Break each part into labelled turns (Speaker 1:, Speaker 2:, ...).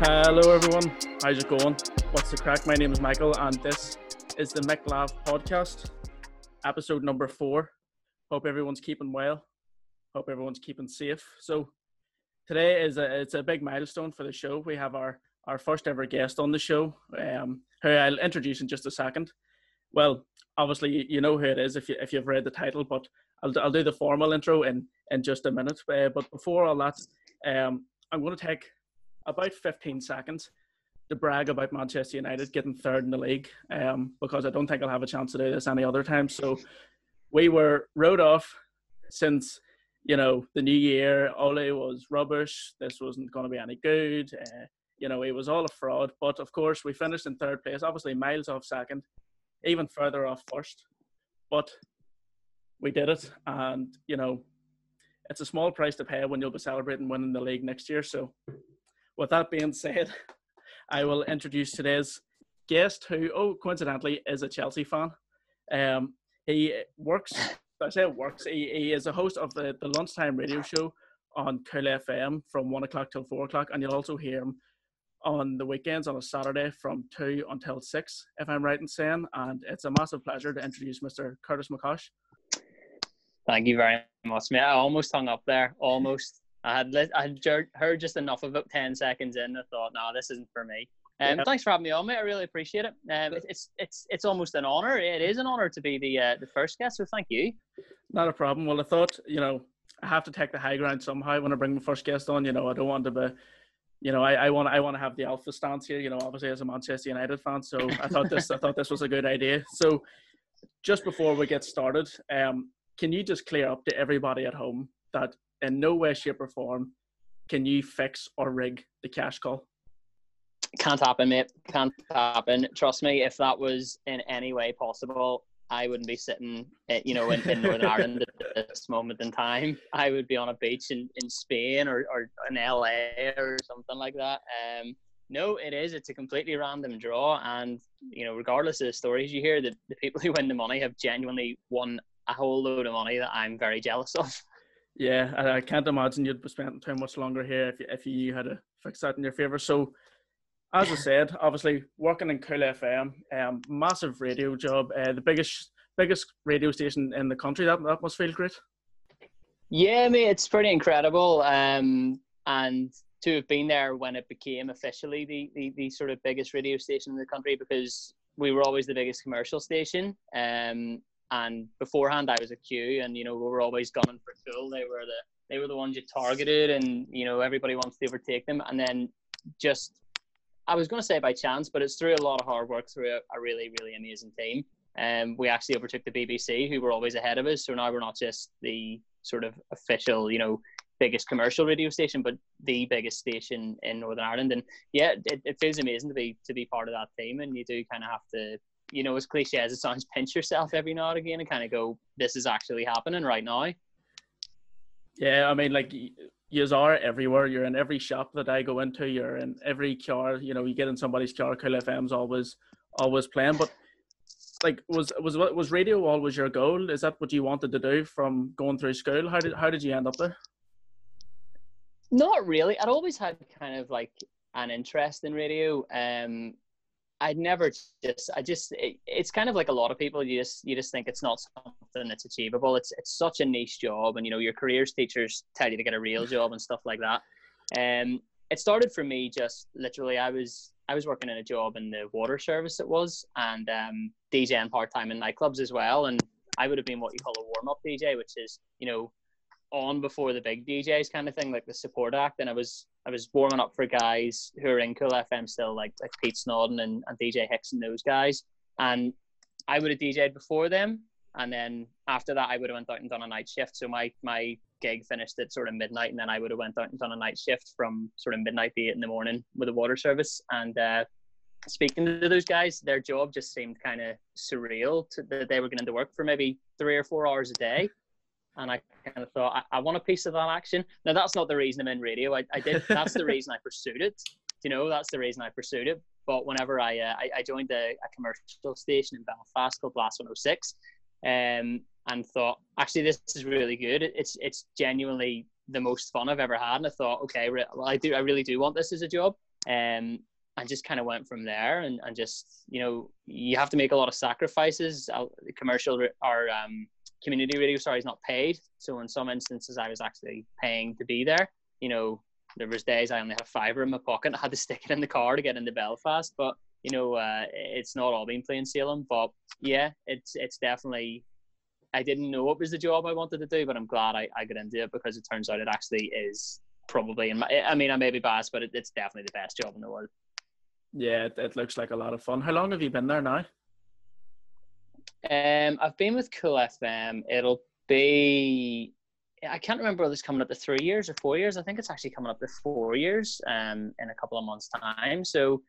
Speaker 1: Hello, everyone. How's it going? What's the crack? My name is Michael, and this is the McLav podcast, episode number four. Hope everyone's keeping well. Hope everyone's keeping safe. So, today is a it's a big milestone for the show. We have our our first ever guest on the show, um, who I'll introduce in just a second. Well, obviously you know who it is if you if you've read the title, but I'll I'll do the formal intro in in just a minute. Uh, but before all that, um, I'm going to take about 15 seconds to brag about Manchester United getting third in the league, um, because I don't think I'll have a chance to do this any other time. So we were rode off since you know the new year. Ole was rubbish. This wasn't going to be any good. Uh, you know, it was all a fraud. But of course, we finished in third place, obviously miles off second, even further off first. But we did it, and you know, it's a small price to pay when you'll be celebrating winning the league next year. So, with that being said, I will introduce today's guest, who, oh, coincidentally, is a Chelsea fan. Um, he works. I say works. He, he is a host of the, the lunchtime radio show on Cool FM from one o'clock till four o'clock, and you'll also hear him on the weekends on a Saturday from two until six, if I'm right in saying. And it's a massive pleasure to introduce Mr. Curtis McCosh.
Speaker 2: Thank you very much, mate. I almost hung up there. Almost. I had li- I had heard just enough of it. Ten seconds in, I thought, no, this isn't for me. Um, yeah. Thanks for having me on, mate. I really appreciate it. Um, it's it's it's almost an honor. It is an honor to be the uh, the first guest. So thank you.
Speaker 1: Not a problem. Well, I thought you know I have to take the high ground somehow when I bring my first guest on. You know, I don't want to be you know, I, I want I want to have the alpha stance here. You know, obviously as a Manchester United fan, so I thought this I thought this was a good idea. So, just before we get started, um, can you just clear up to everybody at home that in no way, shape, or form can you fix or rig the cash call?
Speaker 2: Can't happen, mate. Can't happen. Trust me, if that was in any way possible, I wouldn't be sitting, eh, you know, in, in Northern Ireland at this moment in time. I would be on a beach in, in Spain or, or in LA or something like that. Um, no, it is. It's a completely random draw, and you know, regardless of the stories you hear, the, the people who win the money have genuinely won a whole load of money that I'm very jealous of.
Speaker 1: Yeah, I, I can't imagine you'd be spending too much longer here if you, if you had to fix that in your favour. So, as I said, obviously working in Cool FM, um, massive radio job, uh, the biggest biggest radio station in the country. That that must feel great.
Speaker 2: Yeah, mate, it's pretty incredible. Um, and to have been there when it became officially the, the, the sort of biggest radio station in the country because we were always the biggest commercial station. Um, and beforehand, I was a Q, and you know we were always gunning for Cool. They were the they were the ones you targeted, and you know everybody wants to overtake them. And then just I was going to say by chance, but it's through a lot of hard work through a, a really, really amazing team. Um, we actually overtook the BBC, who were always ahead of us. So now we're not just the sort of official, you know, biggest commercial radio station, but the biggest station in Northern Ireland. And yeah, it, it feels amazing to be to be part of that team. And you do kind of have to, you know, as cliche as it sounds, pinch yourself every now and again and kind of go, "This is actually happening right now."
Speaker 1: Yeah, I mean, like you are everywhere. You're in every shop that I go into. You're in every car. You know, you get in somebody's car. Cool FM's always always playing. But like, was was was radio always your goal? Is that what you wanted to do from going through school? How did how did you end up there?
Speaker 2: Not really. I'd always had kind of like an interest in radio. Um, I'd never just I just it, it's kind of like a lot of people you just you just think it's not something that's achievable. It's it's such a niche job, and you know your careers teachers tell you to get a real job and stuff like that. Um, it started for me just literally I was I was working in a job in the water service it was, and um, DJing part time in nightclubs as well, and I would have been what you call a warm up DJ, which is you know on before the big DJs kind of thing, like the support act. And I was I was warming up for guys who are in Cool FM still, like like Pete Snodden and, and DJ Hicks and those guys. And I would have DJed before them, and then after that, I would have went out and done a night shift. So my my gig finished at sort of midnight, and then I would have went out and done a night shift from sort of midnight to eight in the morning with a water service. And uh, speaking to those guys, their job just seemed kind of surreal to, that they were going to work for maybe three or four hours a day and I kind of thought I, I, want a piece of that action. Now that's not the reason I'm in radio. I, I did. That's the reason I pursued it. You know, that's the reason I pursued it. But whenever I uh, I, I, joined a, a, commercial station in Belfast called Blast 106, um, and thought actually this is really good. It's it's genuinely the most fun I've ever had. And I thought, okay, well, I do, I really do want this as a job. Um, and just kind of went from there and, and just, you know, you have to make a lot of sacrifices. Commercial are um, community radio, sorry, is not paid. So in some instances, I was actually paying to be there. You know, there was days I only had fiver in my pocket. I had to stick it in the car to get into Belfast. But you know, uh, it's not all been plain sailing. But yeah, it's it's definitely. I didn't know it was the job I wanted to do, but I'm glad I, I got into it because it turns out it actually is probably in my. I mean, I may be biased, but it, it's definitely the best job in the world.
Speaker 1: Yeah, it, it looks like a lot of fun. How long have you been there now?
Speaker 2: Um, I've been with Cool FM. It'll be I can't remember whether it's coming up to three years or four years. I think it's actually coming up to four years um, in a couple of months' time. So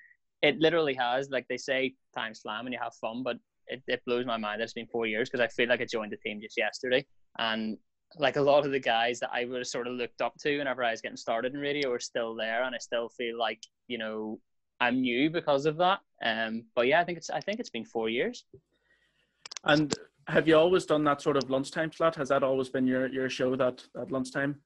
Speaker 2: it literally has, like they say, time slam and you have fun, but it, it blows my mind that it's been four years because I feel like I joined the team just yesterday. And like a lot of the guys that I would have sort of looked up to whenever I was getting started in radio are still there. And I still feel like, you know, I'm new because of that. Um, but yeah, I think it's, I think it's been four years.
Speaker 1: And have you always done that sort of lunchtime slot? Has that always been your your show that at lunchtime?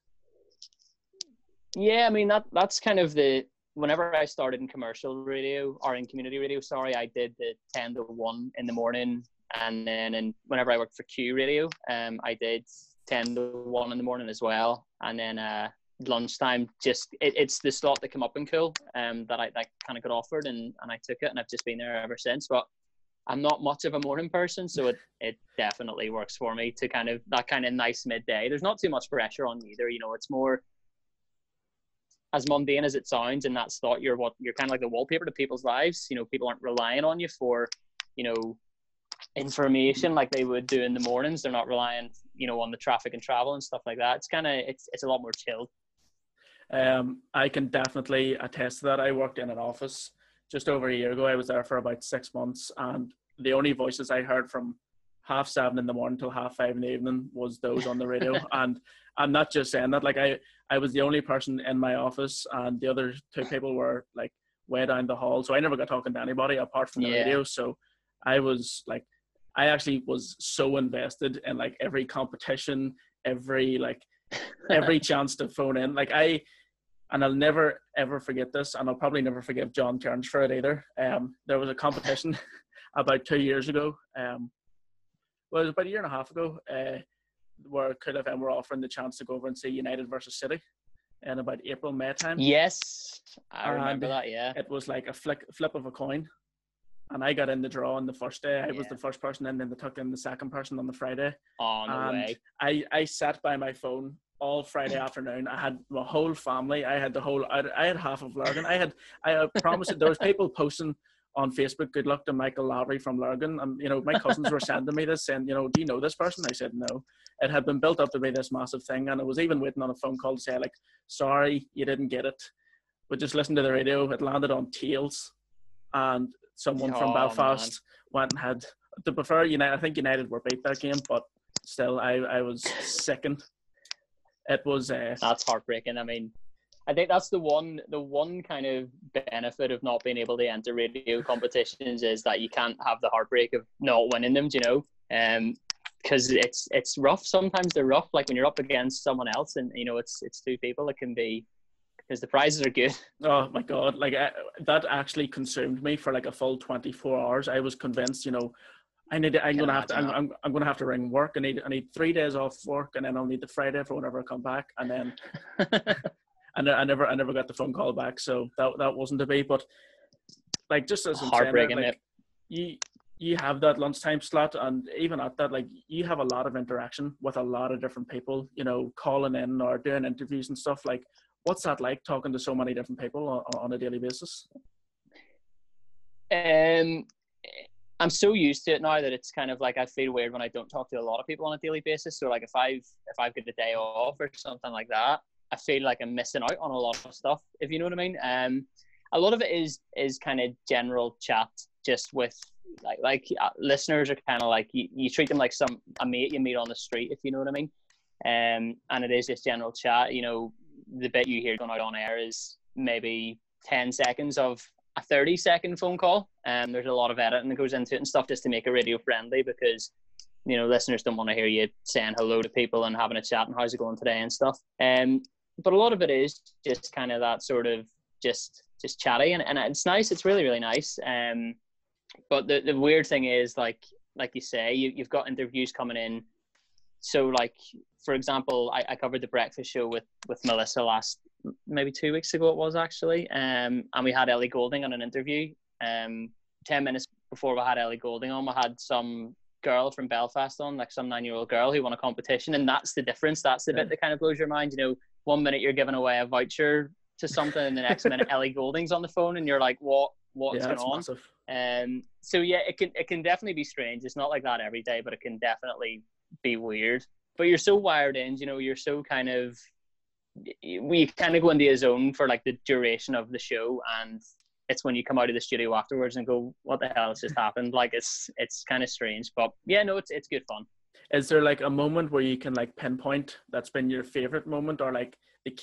Speaker 2: Yeah, I mean that that's kind of the whenever I started in commercial radio or in community radio, sorry, I did the ten to one in the morning, and then and whenever I worked for Q Radio, um, I did ten to one in the morning as well, and then uh, lunchtime just it, it's the slot that came up in Cool, um, that I that kind of got offered, and and I took it, and I've just been there ever since. But I'm not much of a morning person, so it, it definitely works for me to kind of that kind of nice midday. There's not too much pressure on either, you know, it's more as mundane as it sounds and that's thought you're what you're kind of like the wallpaper to people's lives. You know, people aren't relying on you for, you know, information like they would do in the mornings. They're not relying, you know, on the traffic and travel and stuff like that. It's kind of it's it's a lot more chilled.
Speaker 1: Um, I can definitely attest to that. I worked in an office just over a year ago. I was there for about six months, and the only voices I heard from half seven in the morning till half five in the evening was those on the radio. and I'm not just saying that. Like I, I was the only person in my office, and the other two people were like way down the hall. So I never got talking to anybody apart from the yeah. radio. So I was like, I actually was so invested in like every competition, every like every chance to phone in. Like I and I'll never ever forget this, and I'll probably never forgive John Kearns for it either. Um, there was a competition about two years ago. Um, well, it was about a year and a half ago, uh, where Cool FM were offering the chance to go over and see United versus City in about April May time.
Speaker 2: Yes, I and remember that. Yeah,
Speaker 1: it was like a flick flip of a coin, and I got in the draw on the first day. I yeah. was the first person and then they took in the second person on the Friday.
Speaker 2: Oh no and way!
Speaker 1: I I sat by my phone all Friday afternoon. I had my whole family. I had the whole. I, I had half of Lurgan. I had. I uh, promised there was people posting on Facebook. Good luck to Michael Lavery from Lurgan. And you know, my cousins were sending me this, saying, you know, do you know this person? I said no. It had been built up to be this massive thing, and I was even waiting on a phone call to say like, sorry, you didn't get it. But just listen to the radio. It landed on Tails, and someone oh, from Belfast man. went and had. To prefer United, I think United were beat that game, but still, I I was sickened it was. Uh,
Speaker 2: that's heartbreaking. I mean, I think that's the one the one kind of benefit of not being able to enter radio competitions is that you can't have the heartbreak of not winning them. Do you know? Um, because it's it's rough. Sometimes they're rough. Like when you're up against someone else, and you know it's it's two people. It can be because the prizes are good.
Speaker 1: Oh my god! Like I, that actually consumed me for like a full twenty four hours. I was convinced, you know, I need. I'm gonna have to. I'm, I'm, I'm, gonna have to ring work. I need. I need three days off work, and then I'll need the Friday for whenever I come back. And then, and I never, I never got the phone call back, so that that wasn't to be. But like, just as saying, like, you you have that lunchtime slot, and even at that, like, you have a lot of interaction with a lot of different people. You know, calling in or doing interviews and stuff. Like, what's that like talking to so many different people on, on a daily basis?
Speaker 2: Um I'm so used to it now that it's kind of like I feel weird when I don't talk to a lot of people on a daily basis. So like if I've if I've got a day off or something like that, I feel like I'm missing out on a lot of stuff. If you know what I mean. Um, a lot of it is is kind of general chat, just with like like uh, listeners are kind of like you, you treat them like some a mate you meet on the street, if you know what I mean. Um, and it is just general chat. You know, the bit you hear going out on air is maybe ten seconds of a 30 second phone call. And um, there's a lot of editing that goes into it and stuff just to make it radio friendly because you know listeners don't want to hear you saying hello to people and having a chat and how's it going today and stuff. Um, but a lot of it is just kind of that sort of just just chatty and, and it's nice. It's really really nice. Um, but the the weird thing is like like you say you you've got interviews coming in. So like for example, I, I covered the breakfast show with with Melissa last maybe two weeks ago it was actually, um, and we had Ellie Goulding on an interview. Um, ten minutes before we had Ellie Goulding on, we had some girl from Belfast on, like some nine year old girl who won a competition. And that's the difference. That's the yeah. bit that kind of blows your mind. You know, one minute you're giving away a voucher to something, and the next minute Ellie Goulding's on the phone, and you're like, what? What's yeah, going on? Massive. Um, so yeah, it can it can definitely be strange. It's not like that every day, but it can definitely be weird. But you're so wired in, you know, you're so kind of we kind of go into a zone for like the duration of the show and it's when you come out of the studio afterwards and go, "What the hell has just happened?" Like it's it's kind of strange, but yeah, no, it's it's good fun.
Speaker 1: Is there like a moment where you can like pinpoint that's been your favorite moment, or like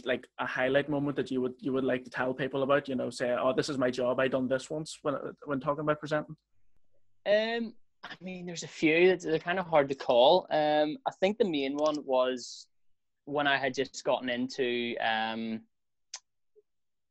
Speaker 1: like a highlight moment that you would you would like to tell people about? You know, say, "Oh, this is my job. I done this once." When when talking about presenting.
Speaker 2: Um, I mean, there's a few that they're kind of hard to call. Um, I think the main one was when I had just gotten into um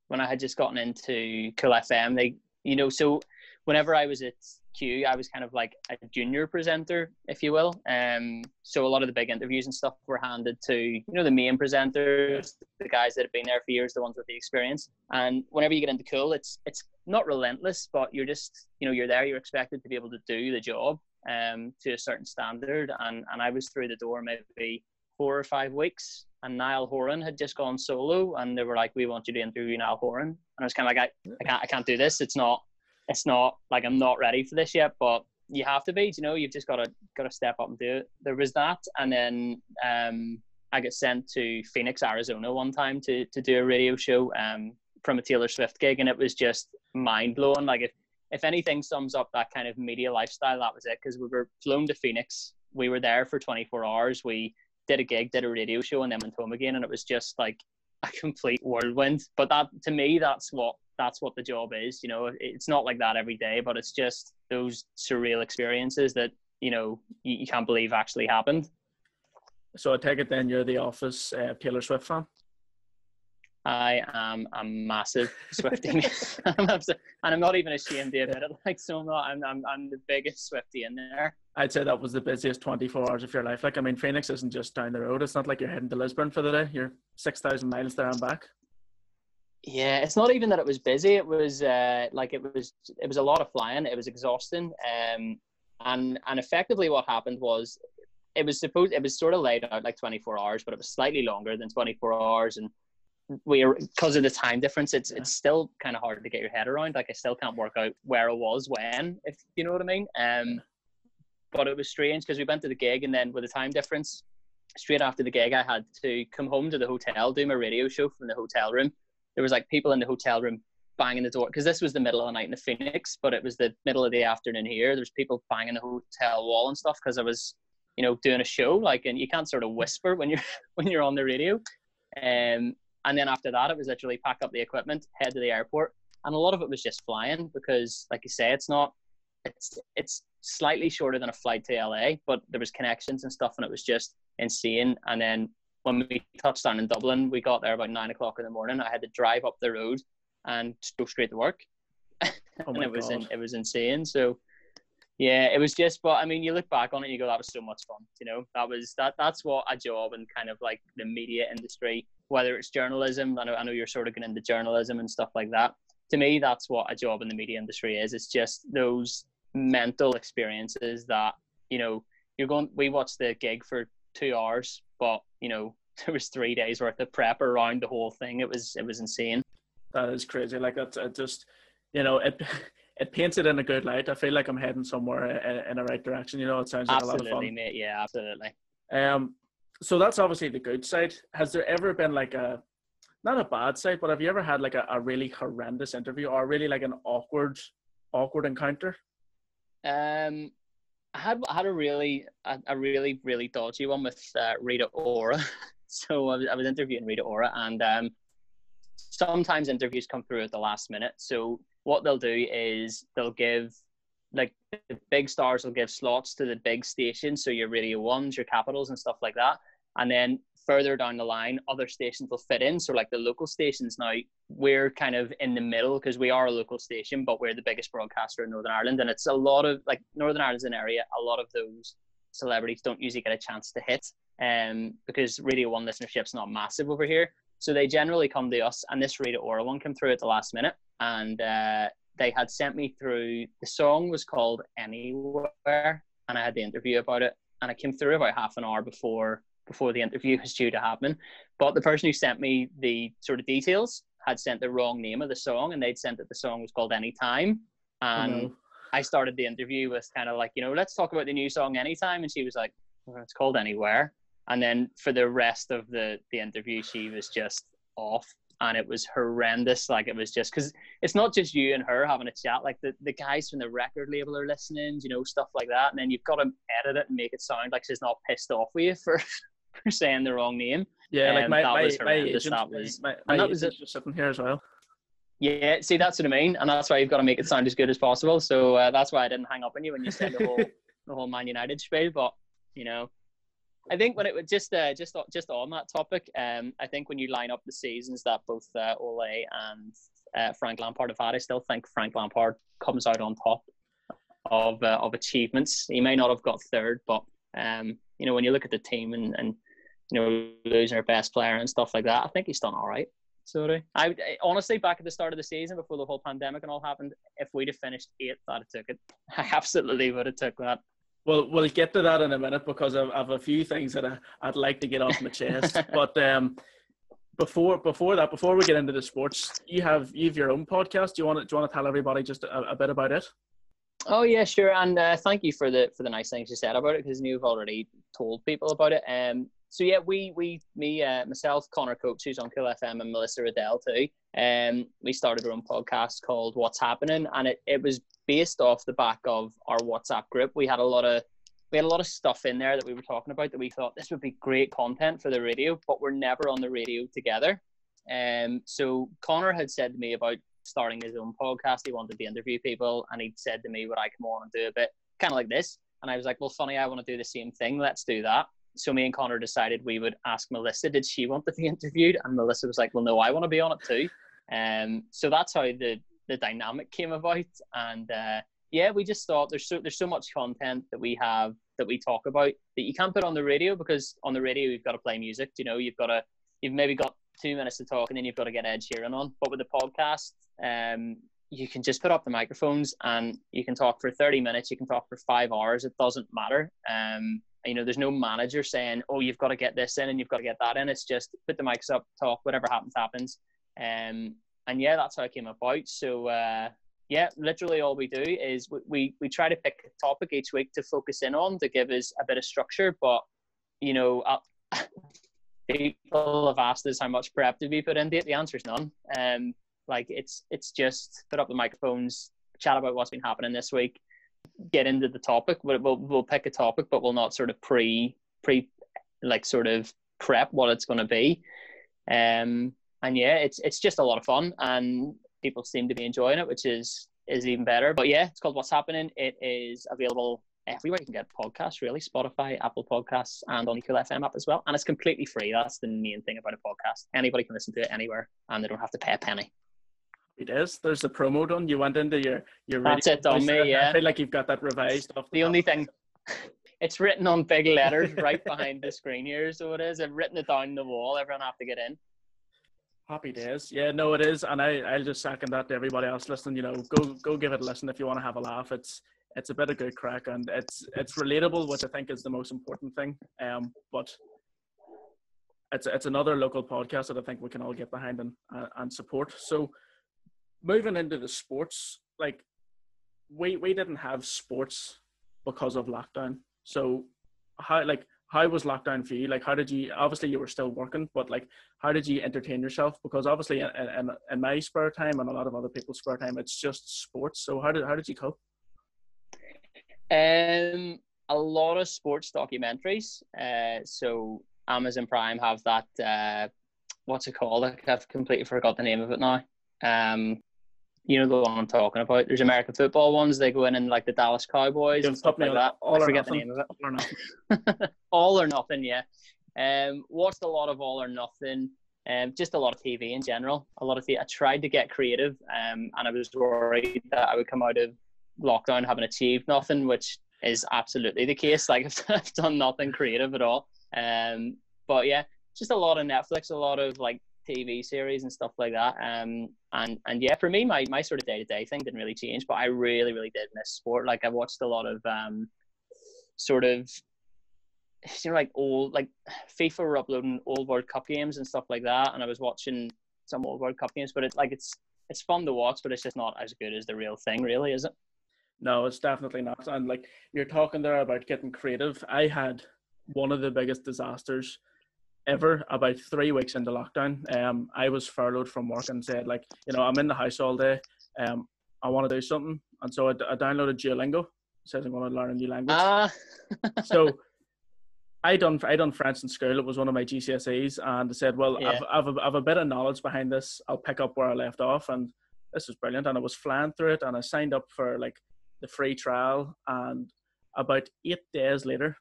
Speaker 2: when I had just gotten into Cool FM. They, you know, so whenever I was at Q, I was kind of like a junior presenter, if you will. Um, so a lot of the big interviews and stuff were handed to, you know, the main presenters, the guys that have been there for years, the ones with the experience. And whenever you get into Cool, it's it's not relentless, but you're just, you know, you're there. You're expected to be able to do the job um, to a certain standard. And and I was through the door maybe four or five weeks and Niall Horan had just gone solo, and they were like, "We want you to interview Niall Horan," and I was kind of like, I, "I can't, I can't do this. It's not, it's not like I'm not ready for this yet." But you have to be, you know, you've just got to got to step up and do it. There was that, and then um, I got sent to Phoenix, Arizona, one time to to do a radio show um, from a Taylor Swift gig, and it was just mind blowing. Like if if anything sums up that kind of media lifestyle, that was it. Because we were flown to Phoenix, we were there for 24 hours. We did a gig, did a radio show, and then went home again, and it was just like a complete whirlwind. But that to me, that's what that's what the job is. You know, it's not like that every day, but it's just those surreal experiences that you know you, you can't believe actually happened.
Speaker 1: So I take it then you're the Office uh, Taylor Swift fan.
Speaker 2: I am a massive Swiftie, and I'm not even ashamed to admit it. Like, so I'm not. I'm, I'm, I'm the biggest Swiftie in there.
Speaker 1: I'd say that was the busiest 24 hours of your life. Like, I mean, Phoenix isn't just down the road. It's not like you're heading to Lisbon for the day. You're 6,000 miles there and back.
Speaker 2: Yeah, it's not even that it was busy. It was uh, like it was. It was a lot of flying. It was exhausting. Um, and and effectively, what happened was, it was supposed. It was sort of laid out like 24 hours, but it was slightly longer than 24 hours, and we are because of the time difference it's yeah. it's still kind of hard to get your head around like i still can't work out where i was when if you know what i mean um but it was strange because we went to the gig and then with the time difference straight after the gig i had to come home to the hotel do my radio show from the hotel room there was like people in the hotel room banging the door because this was the middle of the night in the phoenix but it was the middle of the afternoon here there's people banging the hotel wall and stuff because i was you know doing a show like and you can't sort of whisper when you're when you're on the radio um and then after that, it was literally pack up the equipment, head to the airport, and a lot of it was just flying because, like you say, it's not, it's it's slightly shorter than a flight to LA, but there was connections and stuff, and it was just insane. And then when we touched down in Dublin, we got there about nine o'clock in the morning. I had to drive up the road and go straight to work, oh and it was in, it was insane. So yeah, it was just, but I mean, you look back on it, and you go, that was so much fun. You know, that was that. That's what a job and kind of like the media industry whether it's journalism. I know, I know you're sort of getting into journalism and stuff like that. To me, that's what a job in the media industry is. It's just those mental experiences that you know you're going. We watched the gig for two hours, but you know there was three days worth of prep around the whole thing. It was it was insane.
Speaker 1: That is crazy. Like that's it just you know it. It paints it in a good light. I feel like I'm heading somewhere in, in a right direction. You know, it sounds like
Speaker 2: absolutely,
Speaker 1: a lot of fun.
Speaker 2: Mate, yeah, absolutely.
Speaker 1: Um, so that's obviously the good side. Has there ever been like a not a bad side, but have you ever had like a, a really horrendous interview or really like an awkward awkward encounter?
Speaker 2: Um I had I had a really a, a really really dodgy one with uh, Rita Ora. so I was, I was interviewing Rita Ora, and um, sometimes interviews come through at the last minute. So what they'll do is they'll give like the big stars will give slots to the big stations, so your Radio Ones, your Capitals, and stuff like that. And then further down the line, other stations will fit in. So like the local stations now, we're kind of in the middle because we are a local station, but we're the biggest broadcaster in Northern Ireland, and it's a lot of like Northern Ireland's an area. A lot of those celebrities don't usually get a chance to hit, um, because Radio One listenership's not massive over here. So they generally come to us, and this Rita Ora one came through at the last minute, and uh, they had sent me through. The song was called Anywhere, and I had the interview about it, and I came through about half an hour before before the interview was due to happen. But the person who sent me the sort of details had sent the wrong name of the song, and they'd sent that the song was called Anytime, and.
Speaker 1: Oh, no.
Speaker 2: I started the interview with kind of like, you know, let's talk about the new song anytime. And she was like, well, it's called Anywhere. And then for the rest of the, the interview, she was just off and it was horrendous. Like it was just because it's not just you and her having a chat. Like the, the guys from the record label are listening, you know, stuff like that. And then you've got to edit it and make it sound like she's not pissed off with you for, for saying the wrong name.
Speaker 1: Yeah, like
Speaker 2: Um,
Speaker 1: my,
Speaker 2: that
Speaker 1: my,
Speaker 2: was
Speaker 1: my agent,
Speaker 2: That was-
Speaker 1: my,
Speaker 2: and that was
Speaker 1: just sitting here as well.
Speaker 2: Yeah, see, that's what I mean, and that's why you've got to make it sound as good as possible. So uh, that's why I didn't hang up on you when you said the whole the whole Man United spiel. But you know, I think when it was just uh, just just on that topic, um, I think when you line up the seasons that both uh, Ole and uh, Frank Lampard have had, I still think Frank Lampard comes out on top of uh, of achievements. He may not have got third, but um, you know, when you look at the team and and you know losing our best player and stuff like that, I think he's done all right. Sorry. I, would- I honestly back at the start of the season before the whole pandemic and all happened, if we'd have finished eighth, I'd have took it. I absolutely would have took that.
Speaker 1: Well, we'll get to that in a minute because I've, I've a few things that I, I'd like to get off my chest. but um, before before that, before we get into the sports, you have you have your own podcast. Do you want to do you want to tell everybody just a, a bit about it?
Speaker 2: Oh yeah, sure. And uh, thank you for the for the nice things you said about it because you've already told people about it. Um, so yeah, we we me uh, myself, Connor Coates, who's on Cool FM, and Melissa Riddell too. Um, we started our own podcast called What's Happening, and it, it was based off the back of our WhatsApp group. We had a lot of we had a lot of stuff in there that we were talking about that we thought this would be great content for the radio, but we're never on the radio together. Um, so Connor had said to me about starting his own podcast. He wanted to interview people, and he'd said to me, "Would I come on and do a bit kind of like this?" And I was like, "Well, funny, I want to do the same thing. Let's do that." So me and Connor decided we would ask Melissa, did she want to be interviewed? And Melissa was like, "Well, no, I want to be on it too." Um, so that's how the the dynamic came about, and uh, yeah, we just thought there's so there's so much content that we have that we talk about that you can't put on the radio because on the radio you've got to play music. You know, you've got to you've maybe got two minutes to talk and then you've got to get Ed Sheeran on. But with the podcast, um, you can just put up the microphones and you can talk for 30 minutes, you can talk for five hours. It doesn't matter. Um, you know, there's no manager saying, oh, you've got to get this in and you've got to get that in. It's just put the mics up, talk, whatever happens, happens. Um, and yeah, that's how it came about. So, uh, yeah, literally all we do is we, we, we try to pick a topic each week to focus in on to give us a bit of structure. But, you know, uh, people have asked us how much prep did we put into it. The answer is none. Um, like it's it's just put up the microphones, chat about what's been happening this week, get into the topic. We'll we'll, we'll pick a topic, but we'll not sort of pre pre like sort of prep what it's going to be. Um, and yeah, it's it's just a lot of fun, and people seem to be enjoying it, which is is even better. But yeah, it's called What's Happening. It is available everywhere you can get podcasts, really Spotify, Apple Podcasts, and on the Cool FM app as well. And it's completely free. That's the main thing about a podcast. Anybody can listen to it anywhere, and they don't have to pay a penny.
Speaker 1: It is. There's the promo done. You went into your your.
Speaker 2: That's it on me, yeah.
Speaker 1: I feel like you've got that revised off.
Speaker 2: The
Speaker 1: top.
Speaker 2: only thing, it's written on big letters right behind the screen here, so it is. I've written it down the wall. Everyone have to get in.
Speaker 1: Happy days. Yeah, no, it is, and I I'll just second that to everybody else listening. You know, go go give it a listen if you want to have a laugh. It's it's a bit of good crack and it's it's relatable, which I think is the most important thing. Um, but it's it's another local podcast that I think we can all get behind and uh, and support. So moving into the sports, like we we didn't have sports because of lockdown. So how like how was lockdown for you? Like how did you obviously you were still working, but like how did you entertain yourself? Because obviously in, in, in my spare time and a lot of other people's spare time, it's just sports. So how did how did you cope?
Speaker 2: Um, a lot of sports documentaries. Uh, so Amazon Prime have that. Uh, what's it called? I've completely forgot the name of it now. Um, you know the one I'm talking about. There's American football ones. They go in and like the Dallas Cowboys and stuff like that.
Speaker 1: All
Speaker 2: I
Speaker 1: or
Speaker 2: forget the
Speaker 1: nothing.
Speaker 2: name of it.
Speaker 1: All or nothing.
Speaker 2: all or nothing, yeah. Um, watched a lot of all or nothing. Um, just a lot of TV in general. A lot of TV. I tried to get creative, um, and I was worried that I would come out of lockdown having achieved nothing, which is absolutely the case. Like I've, I've done nothing creative at all. Um, but yeah, just a lot of Netflix, a lot of like TV series and stuff like that. Um, and and yeah, for me, my my sort of day to day thing didn't really change, but I really really did miss sport. Like I watched a lot of um, sort of you know like old like FIFA were uploading old World Cup games and stuff like that, and I was watching some old World Cup games. But it's like it's it's fun to watch, but it's just not as good as the real thing, really, is it?
Speaker 1: No, it's definitely not. And like you're talking there about getting creative. I had one of the biggest disasters ever about three weeks into lockdown. Um, I was furloughed from work and said like, you know, I'm in the house all day. Um, I want to do something, and so I, I downloaded Duolingo. Says I'm going to learn a new language.
Speaker 2: Ah,
Speaker 1: so I done I done French in school. It was one of my GCSEs, and I said, "Well,
Speaker 2: Yeah.
Speaker 1: I've, I've, a, I've a bit of knowledge behind this. I'll pick up where I left off." And this was brilliant. And I was flying through it, and I signed up for like the free trial. And about eight days later,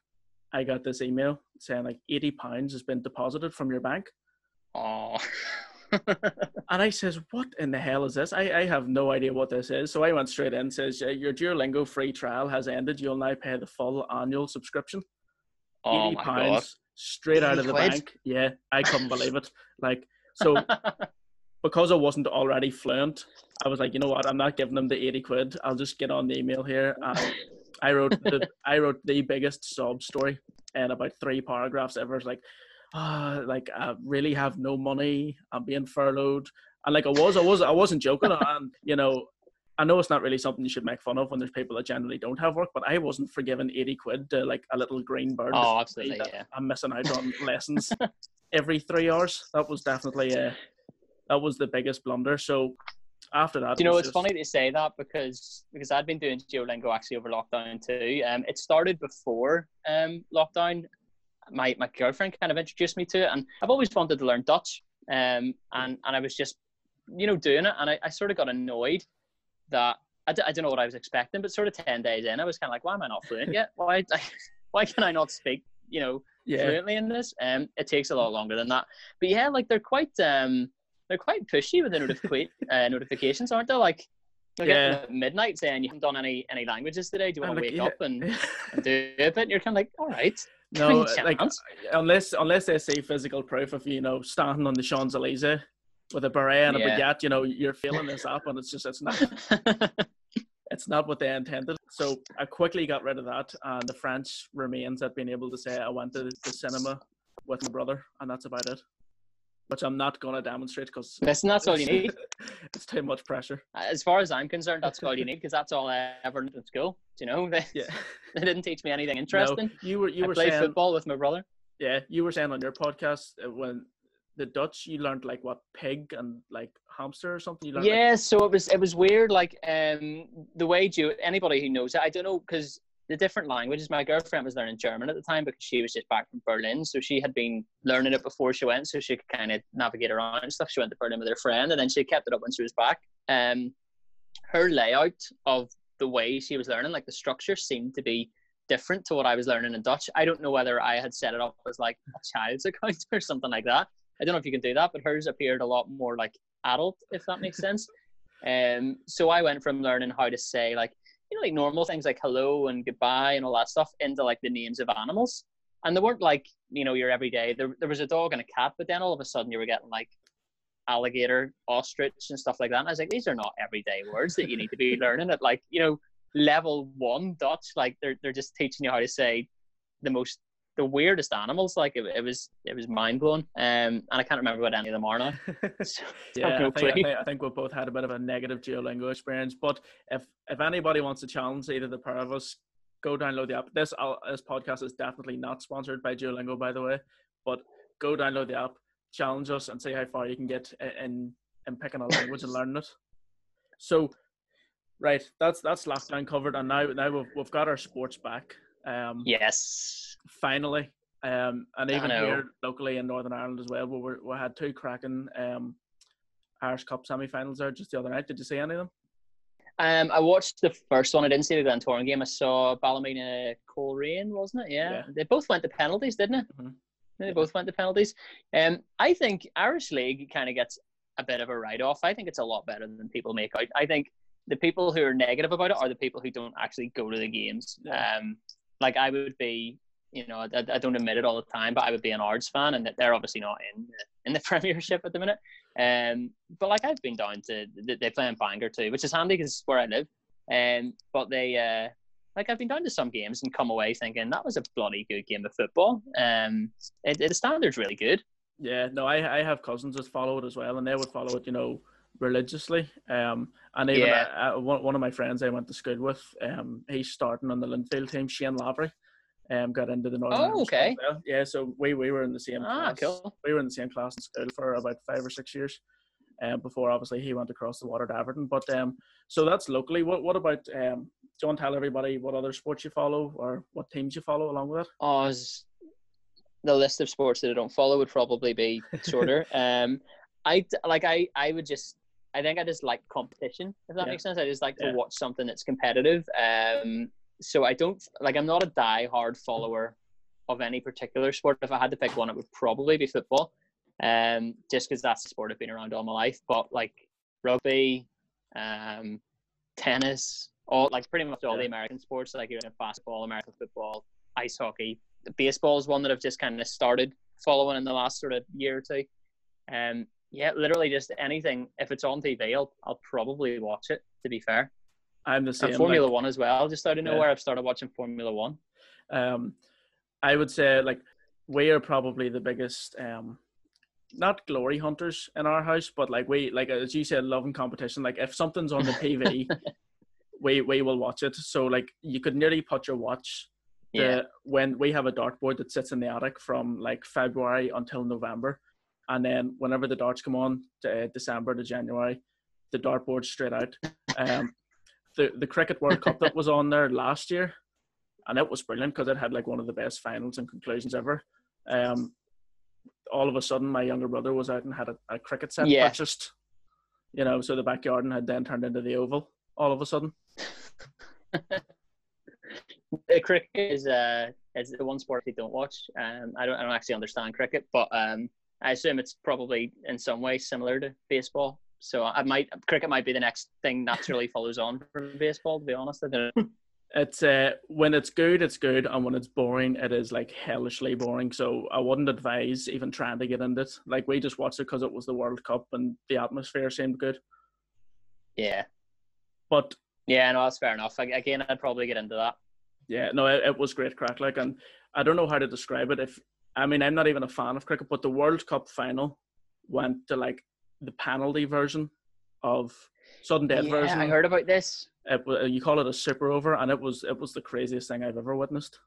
Speaker 1: I got this email saying like eighty pounds has been deposited from your bank.
Speaker 2: oh.
Speaker 1: And I says, "What in the hell is this? I, I have no idea what this is." So I went straight in. Says, "Uh, "Your Duolingo free trial has ended. You'll now pay the full annual subscription."
Speaker 2: oh
Speaker 1: eighty
Speaker 2: my
Speaker 1: pounds straight out of the
Speaker 2: quid?
Speaker 1: bank. Yeah, I couldn't believe it. Like so, because I wasn't already fluent, I was like, you know what? I'm not giving them the eighty quid. I'll just get on the email here. And I wrote the I wrote the biggest sob story in about three paragraphs ever. It's like, ah, like I really have no money. I'm being furloughed. And like I was, I was, I wasn't joking. And you know, I know it's not really something you should make fun of when there's people that generally don't have work, but I wasn't forgiving 80 quid to like a little green bird.
Speaker 2: Oh, absolutely, yeah.
Speaker 1: I'm missing out on lessons every three hours. That was definitely uh, that was the biggest blunder. So after that,
Speaker 2: Do you know, it's
Speaker 1: just-
Speaker 2: funny to say that because because I'd been doing Duolingo actually over lockdown too. Um, it started before um lockdown. My my girlfriend kind of introduced me to it, and I've always wanted to learn Dutch. Um, and and I was just, you know, doing it, and I, I sort of got annoyed that I, d- I don't know what I was expecting, but sort of ten days in, I was kind of like, why am I not fluent yet? Why why can I not speak? You know,
Speaker 1: Yeah,
Speaker 2: fluently in this. Um, it takes a lot longer than that. But yeah, like they're quite um, they're quite pushy with the notifica- uh, notifications, aren't they? Like they're
Speaker 1: Yeah.
Speaker 2: getting at midnight saying you haven't done any any languages today. Do you want to
Speaker 1: like,
Speaker 2: wake
Speaker 1: yeah.
Speaker 2: up and, and do a bit? And you're kind of like, all right.
Speaker 1: no,
Speaker 2: Give me a
Speaker 1: like unless unless they see physical proof of you know standing on the Champs Elysees with a beret and a
Speaker 2: Yeah.
Speaker 1: baguette, you know you're feeling this up, and it's just it's not it's not what they intended. So I quickly got rid of that, and the French remains at being able to say I went to the cinema with my brother, and that's about it. Which I'm not going to demonstrate because
Speaker 2: Listen, that's all you need.
Speaker 1: it's too much pressure.
Speaker 2: As far as I'm concerned, that's all you need because that's all I ever learned in school. Do you know? They,
Speaker 1: Yeah.
Speaker 2: they didn't teach me anything
Speaker 1: No,
Speaker 2: interesting.
Speaker 1: you were you
Speaker 2: I
Speaker 1: were
Speaker 2: played
Speaker 1: saying
Speaker 2: football with my brother.
Speaker 1: yeah you were saying on your podcast uh, when the Dutch you learned like what pig and like hamster or something. You learned like,
Speaker 2: Yeah, so it was it was weird. Like um, the way you anybody who knows it, I don't know because the different languages. My girlfriend was learning German at the time because she was just back from Berlin, so she had been learning it before she went, so she could kind of navigate around and stuff. She went to Berlin with her friend, and then she kept it up when she was back. Um, her layout of the way she was learning, like the structure, seemed to be different to what I was learning in Dutch. I don't know whether I had set it up as like a child's account or something like that. I don't know if you can do that, but hers appeared a lot more like adult, if that makes sense. Um, so I went from learning how to say like you know like normal things like hello and goodbye and all that stuff into like the names of animals, and they weren't like you know your everyday. There there was a dog and a cat, but then all of a sudden you were getting like alligator, ostrich, and stuff like that. And I was like, these are not everyday words that you need to be learning at like you know level one Dutch. Like they're they're just teaching you how to say the most the weirdest animals. Like it, it was it was mind blowing. Um, and I can't remember what any of them are now. So,
Speaker 1: Yeah,
Speaker 2: no
Speaker 1: I think, I, think, I think we both had a bit of a negative Duolingo experience. But if if anybody wants to challenge either the pair of us, go download the app. This uh, this podcast is definitely not sponsored by Duolingo, by the way. But go download the app, challenge us, and see how far you can get in in picking a language and learning it. So, right, that's that's lockdown covered, and now now we've we've got our sports back. Um,
Speaker 2: yes.
Speaker 1: Finally. Um, and even here locally in Northern Ireland as well, we we had two cracking um, Irish Cup semi-finals there just the other night. Did you see any of them?
Speaker 2: Um, I watched the first one. I didn't see the Glentoran game. I saw Ballymena Coleraine, wasn't it? Yeah.
Speaker 1: Yeah.
Speaker 2: They both went to penalties, didn't it?
Speaker 1: Mhm.
Speaker 2: They both went to penalties. Um, I think Irish League kind of gets a bit of a write-off. I think it's a lot better than people make out. I think the people who are negative about it are the people who don't actually go to the games.
Speaker 1: Yeah.
Speaker 2: Um, like I would be, you know, I, I don't admit it all the time, but I would be an Ards fan, and they're obviously not in the, in the Premiership at the minute. Um, but like I've been down to they- they play in Bangor too, which is handy because it's where I live. Um, but they uh, like I've been down to some games and come away thinking that was a bloody good game of football. Um, it, it, the standard's really good.
Speaker 1: Yeah, no, I I have cousins that follow it as well, and they would follow it, you know, religiously. Um, and even
Speaker 2: Yeah.
Speaker 1: uh, uh, one, one of my friends I went to school with, um, he's starting on the Linfield team. Shane Lavery, um, got into the Northern.
Speaker 2: Oh,
Speaker 1: Irish
Speaker 2: okay.
Speaker 1: well. Yeah, so we we were in the same
Speaker 2: Ah,
Speaker 1: class.
Speaker 2: cool.
Speaker 1: We were in the same class in school for about five or six years. Um, before obviously he went across the water to Everton, but um, so that's locally. What what about um? Do you want to tell everybody what other sports you follow or what teams you follow along with it?
Speaker 2: Oh, the list of sports that I don't follow would probably be shorter. um, I like I I would just I think I just like competition if that
Speaker 1: Yeah.
Speaker 2: makes sense. I just like to watch something that's competitive. Um, so I don't like I'm not a die-hard follower of any particular sport. If I had to pick one, it would probably be football. Um, just because that's the sport I've been around all my life. But like rugby, um, tennis, all like pretty much all the American sports, like even basketball, American football, ice hockey. Baseball is one that I've just kind of started following in the last sort of year or two. Um, yeah, literally just anything. If it's on TV, I'll I'll probably watch it. To be fair,
Speaker 1: I'm the
Speaker 2: and
Speaker 1: same.
Speaker 2: Formula
Speaker 1: like-
Speaker 2: One as well. Just out of
Speaker 1: Yeah.
Speaker 2: nowhere, I've started watching Formula One.
Speaker 1: um, I would say like we are probably the biggest um, not glory hunters in our house, but like we like as you said, loving competition. Like if something's on the TV, we we will watch it. So like you could nearly put your watch. The,
Speaker 2: Yeah,
Speaker 1: When we have a dartboard that sits in the attic from like February until November, and then whenever the darts come on, to, uh, December to January, the dartboard's straight out. Um, the the cricket World Cup that was on there last year, and it was brilliant because it had like one of the best finals and conclusions ever. Um, all of a sudden, my younger brother was out and had a, a cricket set
Speaker 2: Yeah.
Speaker 1: purchased. You know, so the backyard had then turned into the oval all of a sudden.
Speaker 2: the cricket is uh is the one sport I don't watch. Um, I don't I don't actually understand cricket, but um, I assume it's probably in some way similar to baseball. So I might cricket might be the next thing naturally follows on from baseball. To be honest, I don't know.
Speaker 1: It's uh, when it's good, it's good, and when it's boring, it is like hellishly boring. So I wouldn't advise even trying to get into it. Like we just watched it because it was the World Cup and the atmosphere seemed good.
Speaker 2: Yeah,
Speaker 1: But
Speaker 2: yeah, no, that's fair enough. Ag- Again, I'd probably get into that.
Speaker 1: yeah, no, it, it was great crack. Like, and I don't know how to describe it. If I mean, I'm not even a fan of cricket, but the World Cup final went to like the penalty version of sudden death
Speaker 2: yeah,
Speaker 1: version.
Speaker 2: I heard about this.
Speaker 1: It, you call it a super over, and it was it was the craziest thing I've ever witnessed.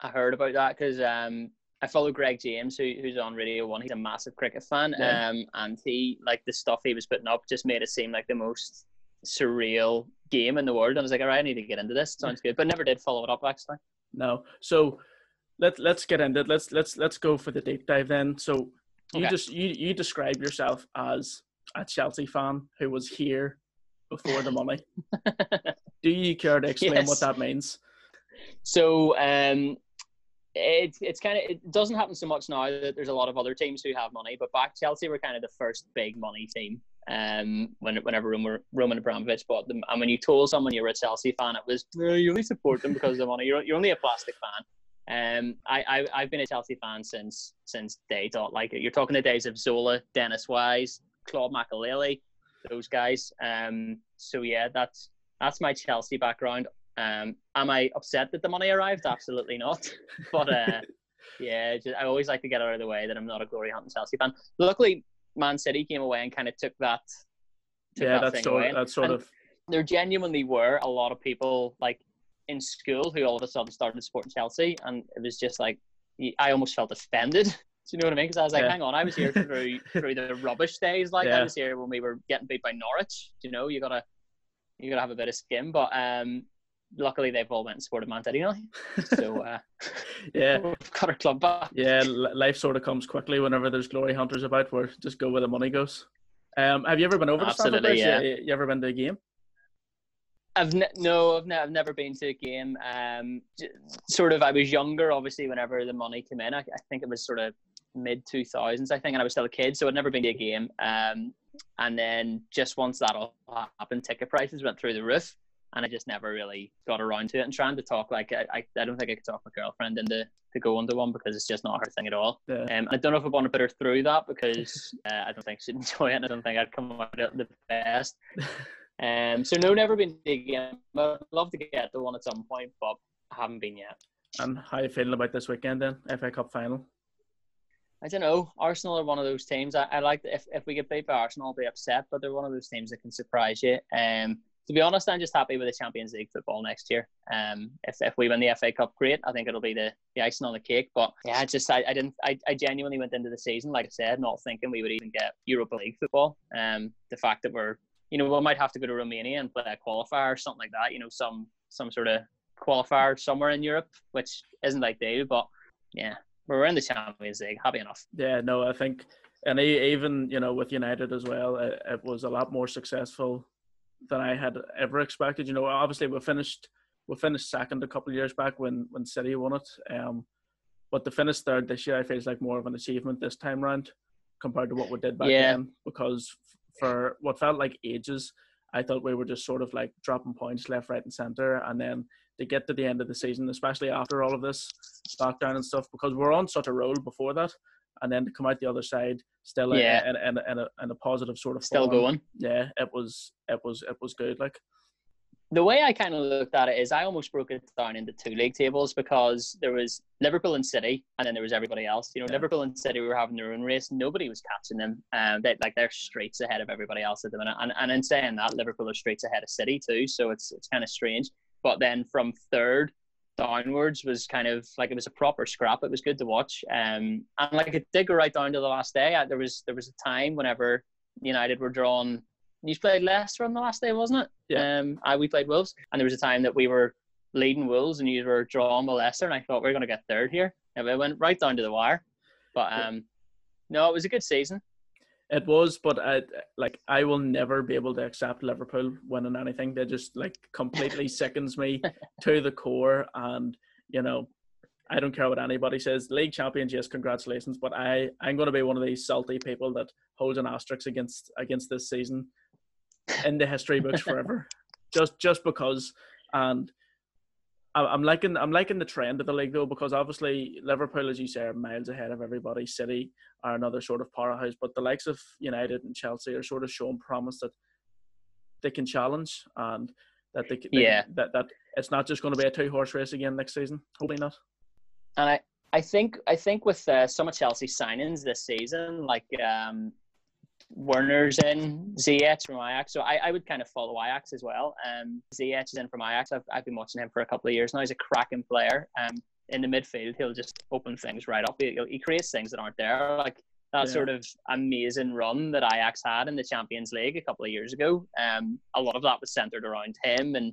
Speaker 2: I heard about that because um, I follow Greg James, who, who's on Radio One. He's a massive cricket fan,
Speaker 1: Yeah.
Speaker 2: um, and he like the stuff he was putting up just made it seem like the most surreal game in the world. And I was like, all right, I need to get into this. Sounds good, but never did follow it up actually.
Speaker 1: No. So let let's get into it. Let's let's let's go for the deep dive then. So you
Speaker 2: Okay.
Speaker 1: just you you describe yourself as a Chelsea fan who was here before the money. Do you care to explain
Speaker 2: Yes.
Speaker 1: what that means?
Speaker 2: So um, it, it's kind of it doesn't happen so much now that there's a lot of other teams who have money, but back Chelsea were kind of the first big money team. Um, when whenever Roman, Roman Abramovich bought them, and when you told someone you were a Chelsea fan, it was "No, you only support them because of the money. You're, you're only a plastic fan. Um, I, I I've been a Chelsea fan since since day dot. Like you're talking the days of Zola, Dennis Wise, Claude Makelele, those guys. Um, so yeah, that's that's my Chelsea background. Um, am I upset that the money arrived? Absolutely not. But uh, yeah, just, I always like to get out of the way that I'm not a glory hunting Chelsea fan. Luckily, Man City came away and kind of took that. Took
Speaker 1: yeah,
Speaker 2: that
Speaker 1: that's sort
Speaker 2: away.
Speaker 1: that's sort
Speaker 2: And
Speaker 1: of
Speaker 2: there genuinely were a lot of people like in school who all of a sudden started supporting Chelsea, and it was just like I almost felt offended. Do you know what I mean? Because I was like,
Speaker 1: Yeah.
Speaker 2: hang on, I was here through through the rubbish days. Like I was here when we were getting beat by Norwich. You know, you gotta you gotta have a bit of skin. But um, luckily they've all went and supported Man City now. So uh,
Speaker 1: yeah,
Speaker 2: we've got our club back.
Speaker 1: Yeah, life sort of comes quickly whenever there's glory hunters about. Where just go where the money goes. Um, have you ever been over to Stamford Bridge? Yeah. You, you ever been to a game?
Speaker 2: I've ne- no, I've, ne- I've never been to a game. Um, sort of, I was younger, obviously, whenever the money came in. I, I think it was sort of mid two thousands, I think, and I was still a kid, so I'd never been to a game. Um, and then just once that all happened, ticket prices went through the roof, and I just never really got around to it. And trying to talk like I, I, don't think I could talk my girlfriend into to go into one because it's just not her thing at all. Yeah. Um, I don't know if I want to put her through that because uh, I don't think she'd enjoy it, and I don't think I'd come out the best. Um, so no, never been to a game. I'd love to get the one at some point, but I haven't been yet.
Speaker 1: And how are you feeling about this weekend then? FA Cup final.
Speaker 2: I don't know. Arsenal are one of those teams. I, I like if if we get beat by Arsenal, I'll be upset, but they're one of those teams that can surprise you. Um, to be honest, I'm just happy with the Champions League football next year. Um, if, if we win the FA Cup, great. I think it'll be the, the icing on the cake. But yeah, just I, I didn't I, I genuinely went into the season, like I said, not thinking we would even get Europa League football. Um, the fact that we're you know we might have to go to Romania and play a qualifier or something like that. You know, some some sort of qualifier somewhere in Europe, which isn't ideal. But yeah, we're in the Champions League. Happy enough.
Speaker 1: Yeah, no, I think, and even you know with United as well, it, it was a lot more successful than I had ever expected. You know, obviously we finished we finished second a couple of years back when when City won it. Um, but to finish third this year, I feel like more of an achievement this time round compared to what we did back yeah. then. Because for what felt like ages, I thought we were just sort of like dropping points left, right, and centre, and then to get to the end of the season, especially after all of this lockdown and stuff, because we're on such a roll before that, and then to come out the other side still yeah. in, in, in, a, in a positive sort of
Speaker 2: still form,
Speaker 1: going. Yeah, it was it was it was good. Like
Speaker 2: the way I kind of looked at it is I almost broke it down into two league tables because there was Liverpool and City, and then there was everybody else. You know, yeah. Liverpool and City were having their own race. Nobody was catching them. Um, they like they're streets ahead of everybody else at the minute. And and in saying that, Liverpool are streets ahead of City too. So it's it's kind of strange. But then from third downwards was kind of like it was a proper scrap. It was good to watch. Um, and like it did go right down to the last day. I, there was there was a time whenever United were drawn you played Leicester on the last day, wasn't it?
Speaker 1: Yeah.
Speaker 2: Um, I, we played Wolves, and there was a time that we were leading Wolves, and you were drawing with Leicester, and I thought we are going to get third here. And it went right down to the wire. But um, no, it was a good season.
Speaker 1: It was, but I like I will never be able to accept Liverpool winning anything. They just like completely sickens me to the core, and you know, I don't care what anybody says. League champions, yes, congratulations. But I, I'm going to be one of these salty people that holds an asterisk against against this season in the history books forever, just just because. And I'm liking I'm liking the trend of the league though because obviously Liverpool, as you say, are miles ahead of everybody. City are another sort of powerhouse, but the likes of United and Chelsea are sort of showing promise that they can challenge and that they, they
Speaker 2: yeah
Speaker 1: that that it's not just going to be a two horse race again next season. Hopefully not.
Speaker 2: And I I think I think with uh, some of Chelsea signings this season, like um, Werner's in, Ziyech from Ajax. So I, I would kind of follow Ajax as well. Um, Ziyech is in from Ajax. I've, I've been watching him for a couple of years now. He's a cracking player. Um, in the midfield, he'll just open things right up. He, he creates things that aren't there. Like that yeah. sort of amazing run that Ajax had in the Champions League a couple of years ago. Um, a lot of that was centered around him and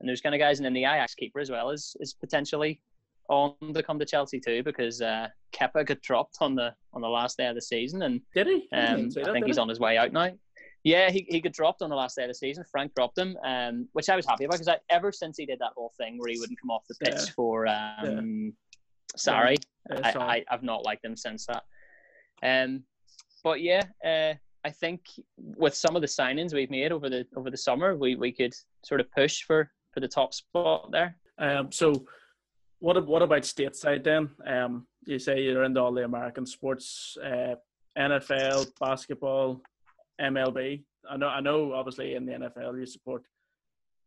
Speaker 2: and those kind of guys. And then the Ajax keeper as well is is potentially on to come to Chelsea too because uh, Kepa got dropped on the on the last day of the season and
Speaker 1: did he?
Speaker 2: Um, I think he's he? on his way out now. Yeah, he, he got dropped on the last day of the season. Frank dropped him, um, which I was happy about because ever since he did that whole thing where he wouldn't come off the pitch yeah. for um, yeah. Sarri, yeah, I, I, have not liked him since that. Um, but yeah, uh, I think with some of the signings we've made over the over the summer, we, we could sort of push for, for the top spot there.
Speaker 1: Um, so what what about stateside then? Um, you say you're into all the American sports, uh, NFL, basketball, MLB. I know, I know. Obviously, in the NFL, you support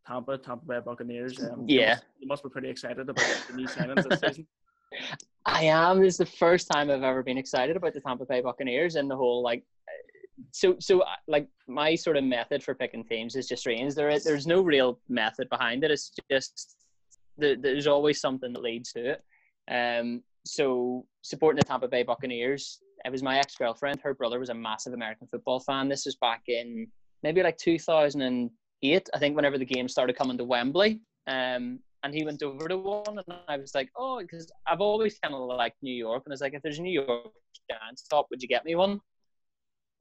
Speaker 1: Tampa, Tampa Bay Buccaneers. Um,
Speaker 2: yeah,
Speaker 1: you must, you must, be pretty excited about the new signings this season.
Speaker 2: I am. This is the first time I've ever been excited about the Tampa Bay Buccaneers and the whole like. So, so uh, like my sort of method for picking teams is just strange. There, there's no real method behind it. It's just there's always something that leads to it. Um, so supporting the Tampa Bay Buccaneers, it was my ex girlfriend. Her brother was a massive American football fan. This was back in maybe like 2008, I think, whenever the game started coming to Wembley. Um, and he went over to one, and I was like, oh, because I've always kind of liked New York, and I was like, if there's a New York Giants top, would you get me one?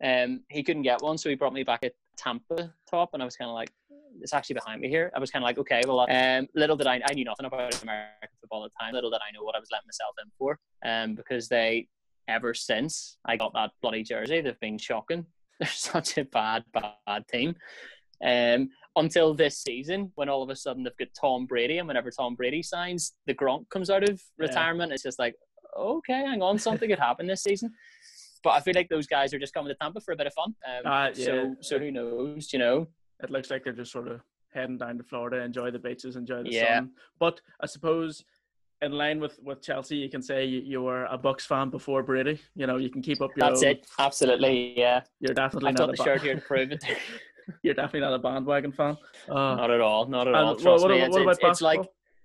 Speaker 2: Um, he couldn't get one, so he brought me back a Tampa top, and I was kind of like, it's actually behind me here. I was kind of like, okay, well, um, little did I, I knew nothing about American football at the time. Little did I know what I was letting myself in for, um, because they, ever since I got that bloody jersey, they've been shocking. They're such a bad, bad team. Um, until this season, when all of a sudden they've got Tom Brady, and whenever Tom Brady signs, the Gronk comes out of retirement. Yeah. It's just like, okay, hang on, something could happen this season. But I feel like those guys are just coming to Tampa for a bit of fun. Um, uh, yeah. So, so who knows? You know,
Speaker 1: it looks like they're just sort of heading down to Florida, enjoy the beaches, enjoy the yeah. sun. But I suppose in line with, with Chelsea, you can say you, you were a Bucks fan before Brady. You know, you can keep up your.
Speaker 2: That's
Speaker 1: own.
Speaker 2: it. Absolutely, yeah.
Speaker 1: You're definitely
Speaker 2: I've
Speaker 1: not
Speaker 2: got the shirt here to prove it.
Speaker 1: You're definitely not a bandwagon fan.
Speaker 2: Uh, not at all. Not at all. Trust
Speaker 1: what,
Speaker 2: me.
Speaker 1: What, what
Speaker 2: it's,
Speaker 1: about it's
Speaker 2: like.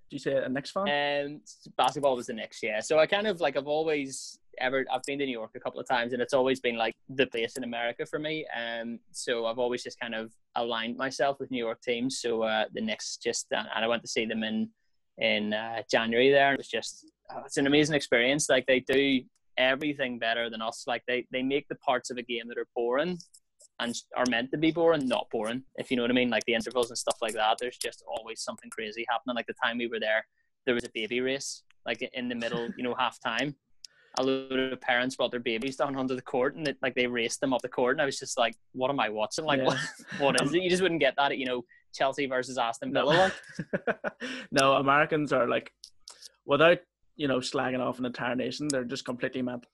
Speaker 1: Do you say a Knicks fan?
Speaker 2: Um, basketball was the Knicks, yeah. So I kind of like I've always ever I've been to New York a couple of times, and it's always been like the place in America for me. Um, so I've always just kind of aligned myself with New York teams. So uh, the Knicks just uh, and I went to see them in in uh, January there. It was just oh, it's an amazing experience. Like they do everything better than us. Like they they make the parts of a game that are boring and are meant to be boring not boring. If you know what I mean, like the intervals and stuff like that. There's just always something crazy happening. Like the time we were there, there was a baby race like in the middle, you know, half time a load of parents brought their babies down onto the court and it, like they raced them up the court and I was just like, what am I watching? Like, yeah. what, what is it? You just wouldn't get that at, you know, Chelsea versus Aston Villa.
Speaker 1: No. no, Americans are like, without, you know, slagging off an entire nation, they're just completely mad.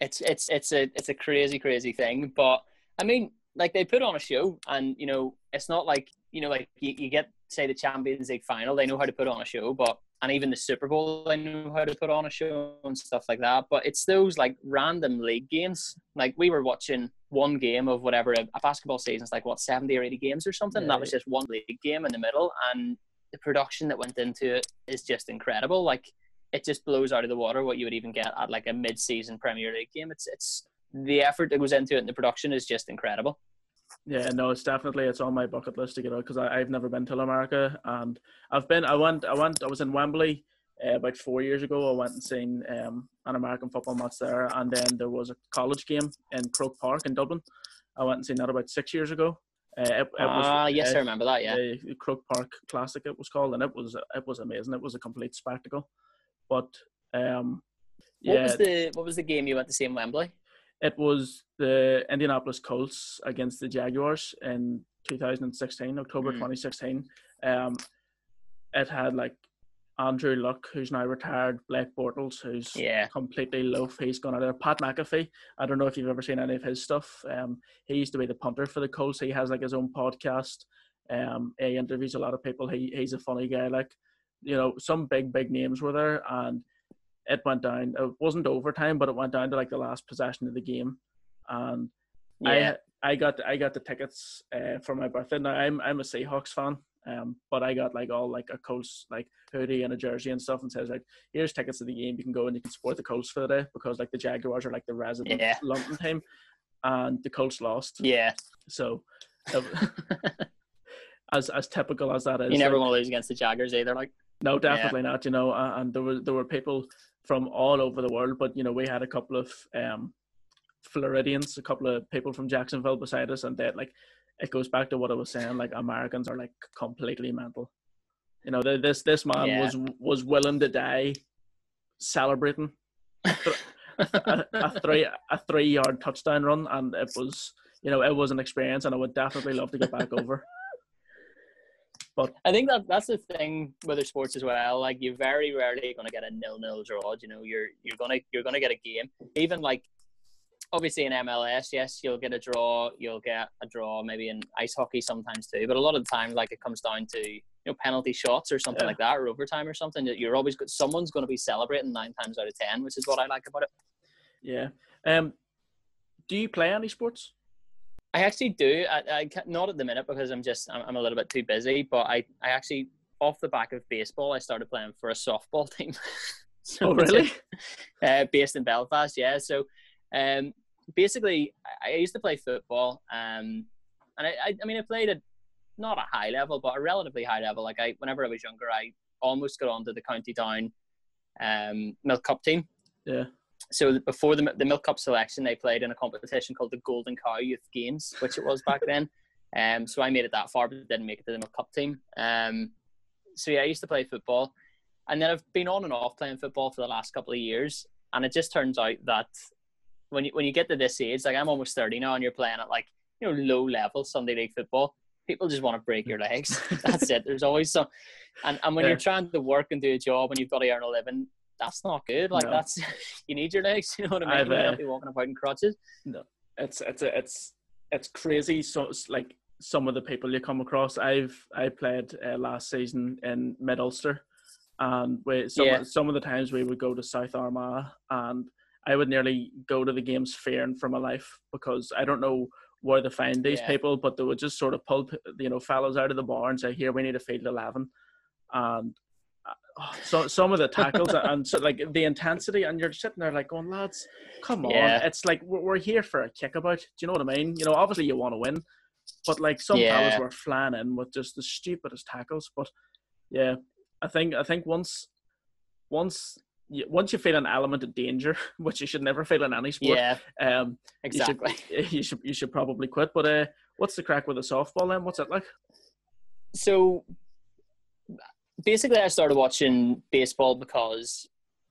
Speaker 2: It's, it's, it's a, it's a crazy, crazy thing. But I mean, like they put on a show and, you know, it's not like, you know, like you, you get, say the Champions League final, they know how to put on a show, but and even the Super Bowl, they knew how to put on a show and stuff like that. But it's those like random league games. Like we were watching one game of whatever a, a basketball season's like what seventy or eighty games or something. Yeah, that was just one league game in the middle, and the production that went into it is just incredible. Like it just blows out of the water what you would even get at like a mid-season Premier League game. It's it's the effort that goes into it and the production is just incredible.
Speaker 1: Yeah, no, it's definitely it's on my bucket list to get out because I've never been to America and I've been. I went. I went. I was in Wembley uh, about four years ago. I went and seen um, an American football match there, and then there was a college game in Croke Park in Dublin. I went and seen that about six years ago.
Speaker 2: Uh, it, it ah, yes, uh, I remember that. Yeah,
Speaker 1: the Croke Park Classic it was called, and it was it was amazing. It was a complete spectacle. But um,
Speaker 2: what was the what was the game you went to see in Wembley?
Speaker 1: It was the Indianapolis Colts against the Jaguars in 2016, October mm. 2016. Um, it had like Andrew Luck, who's now retired, Blake Bortles, who's
Speaker 2: yeah.
Speaker 1: completely loaf. He's gone out there. Pat McAfee. I don't know if you've ever seen any of his stuff. Um, he used to be the punter for the Colts. He has like his own podcast. Um, he interviews a lot of people. He he's a funny guy. Like, you know, some big big names were there, and it went down. It wasn't overtime, but it went down to like the last possession of the game, and yeah. I I got I got the tickets uh, for my birthday. Now I'm I'm a Seahawks fan, um, but I got like all like a Colts like hoodie and a jersey and stuff, and says like, here's tickets to the game. You can go and you can support the Colts for the day because like the Jaguars are like the resident yeah. London team, and the Colts lost.
Speaker 2: Yeah.
Speaker 1: So. as as typical as that is,
Speaker 2: you never like, want to lose against the Jaggers either. Like,
Speaker 1: no, definitely yeah. not. You know, and there were there were people from all over the world. But you know, we had a couple of um, Floridians, a couple of people from Jacksonville beside us, and that like it goes back to what I was saying. Like Americans are like completely mental. You know, this this man yeah. was was willing to die celebrating a, a, three a three yard touchdown run, and it was you know it was an experience, and I would definitely love to get back over.
Speaker 2: But I think that that's the thing with the sports as well. Like you're very rarely going to get a nil-nil draw. You know, you're you're gonna you're gonna get a game. Even like obviously in MLS, yes, you'll get a draw. You'll get a draw maybe in ice hockey sometimes too. But a lot of the time, like it comes down to you know penalty shots or something yeah. like that, or overtime or something. That you're always good. someone's going to be celebrating nine times out of ten, which is what I like about it.
Speaker 1: Yeah. Um. Do you play any sports?
Speaker 2: I actually do. I, I not at the minute because I'm just I'm, I'm, a little bit too busy. But I I actually off the back of baseball, I started playing for a softball team.
Speaker 1: so oh really?
Speaker 2: Uh, based in Belfast, yeah. So, um, basically, I, I used to play football. Um, and I, I, I mean, I played at not a high level, but a relatively high level. Like I, whenever I was younger, I almost got onto the county down um, milk cup team.
Speaker 1: Yeah.
Speaker 2: So before the the milk cup selection, they played in a competition called the Golden Cow Youth Games, which it was back then. Um, so I made it that far, but didn't make it to the milk cup team. Um, so yeah, I used to play football, and then I've been on and off playing football for the last couple of years. And it just turns out that when you when you get to this age, like I'm almost thirty now, and you're playing at like you know low level Sunday league football, people just want to break your legs. that's it. There's always some, and and when yeah. you're trying to work and do a job and you've got to earn a living, that's not good. Like no. that's you need your legs. You know what I mean? I've, you can't uh, be walking about in crutches.
Speaker 1: No, it's it's a, it's it's crazy. So it's like some of the people you come across. I've I played uh, last season in Mid Ulster, and we some yeah. some of the times we would go to South Armagh, and I would nearly go to the games fearing for my life because I don't know where to find these yeah. people, but they would just sort of pull you know fellows out of the bar and say, "Here, we need a field eleven. and oh, so some of the tackles and so like the intensity, and you're sitting there like going, "Lads, come on!" Yeah. It's like we're, we're here for a kickabout. Do you know what I mean? You know, obviously you want to win, but like some yeah. fellas were flying in with just the stupidest tackles. But yeah, I think I think once once you, once you feel an element of danger, which you should never feel in any sport,
Speaker 2: yeah, um, exactly,
Speaker 1: you should, you should, you should probably quit. But uh, what's the crack with the softball then? What's it like?
Speaker 2: So basically, I started watching baseball because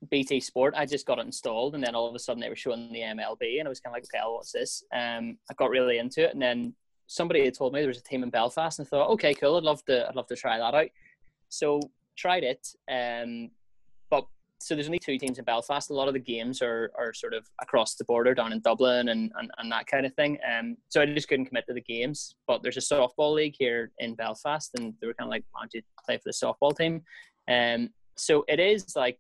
Speaker 2: BT Sport. I just got it installed, and then all of a sudden they were showing the MLB, and I was kind of like, okay, what's this? Um, I got really into it, and then somebody had told me there was a team in Belfast, and I thought, okay, cool, I'd love to, I'd love to try that out. So tried it, um, so there's only two teams in Belfast. A lot of the games are, are sort of across the border down in Dublin and, and, and that kind of thing. Um, so I just couldn't commit to the games. But there's a softball league here in Belfast, and they were kind of like, why don't you play for the softball team? Um, so it is like,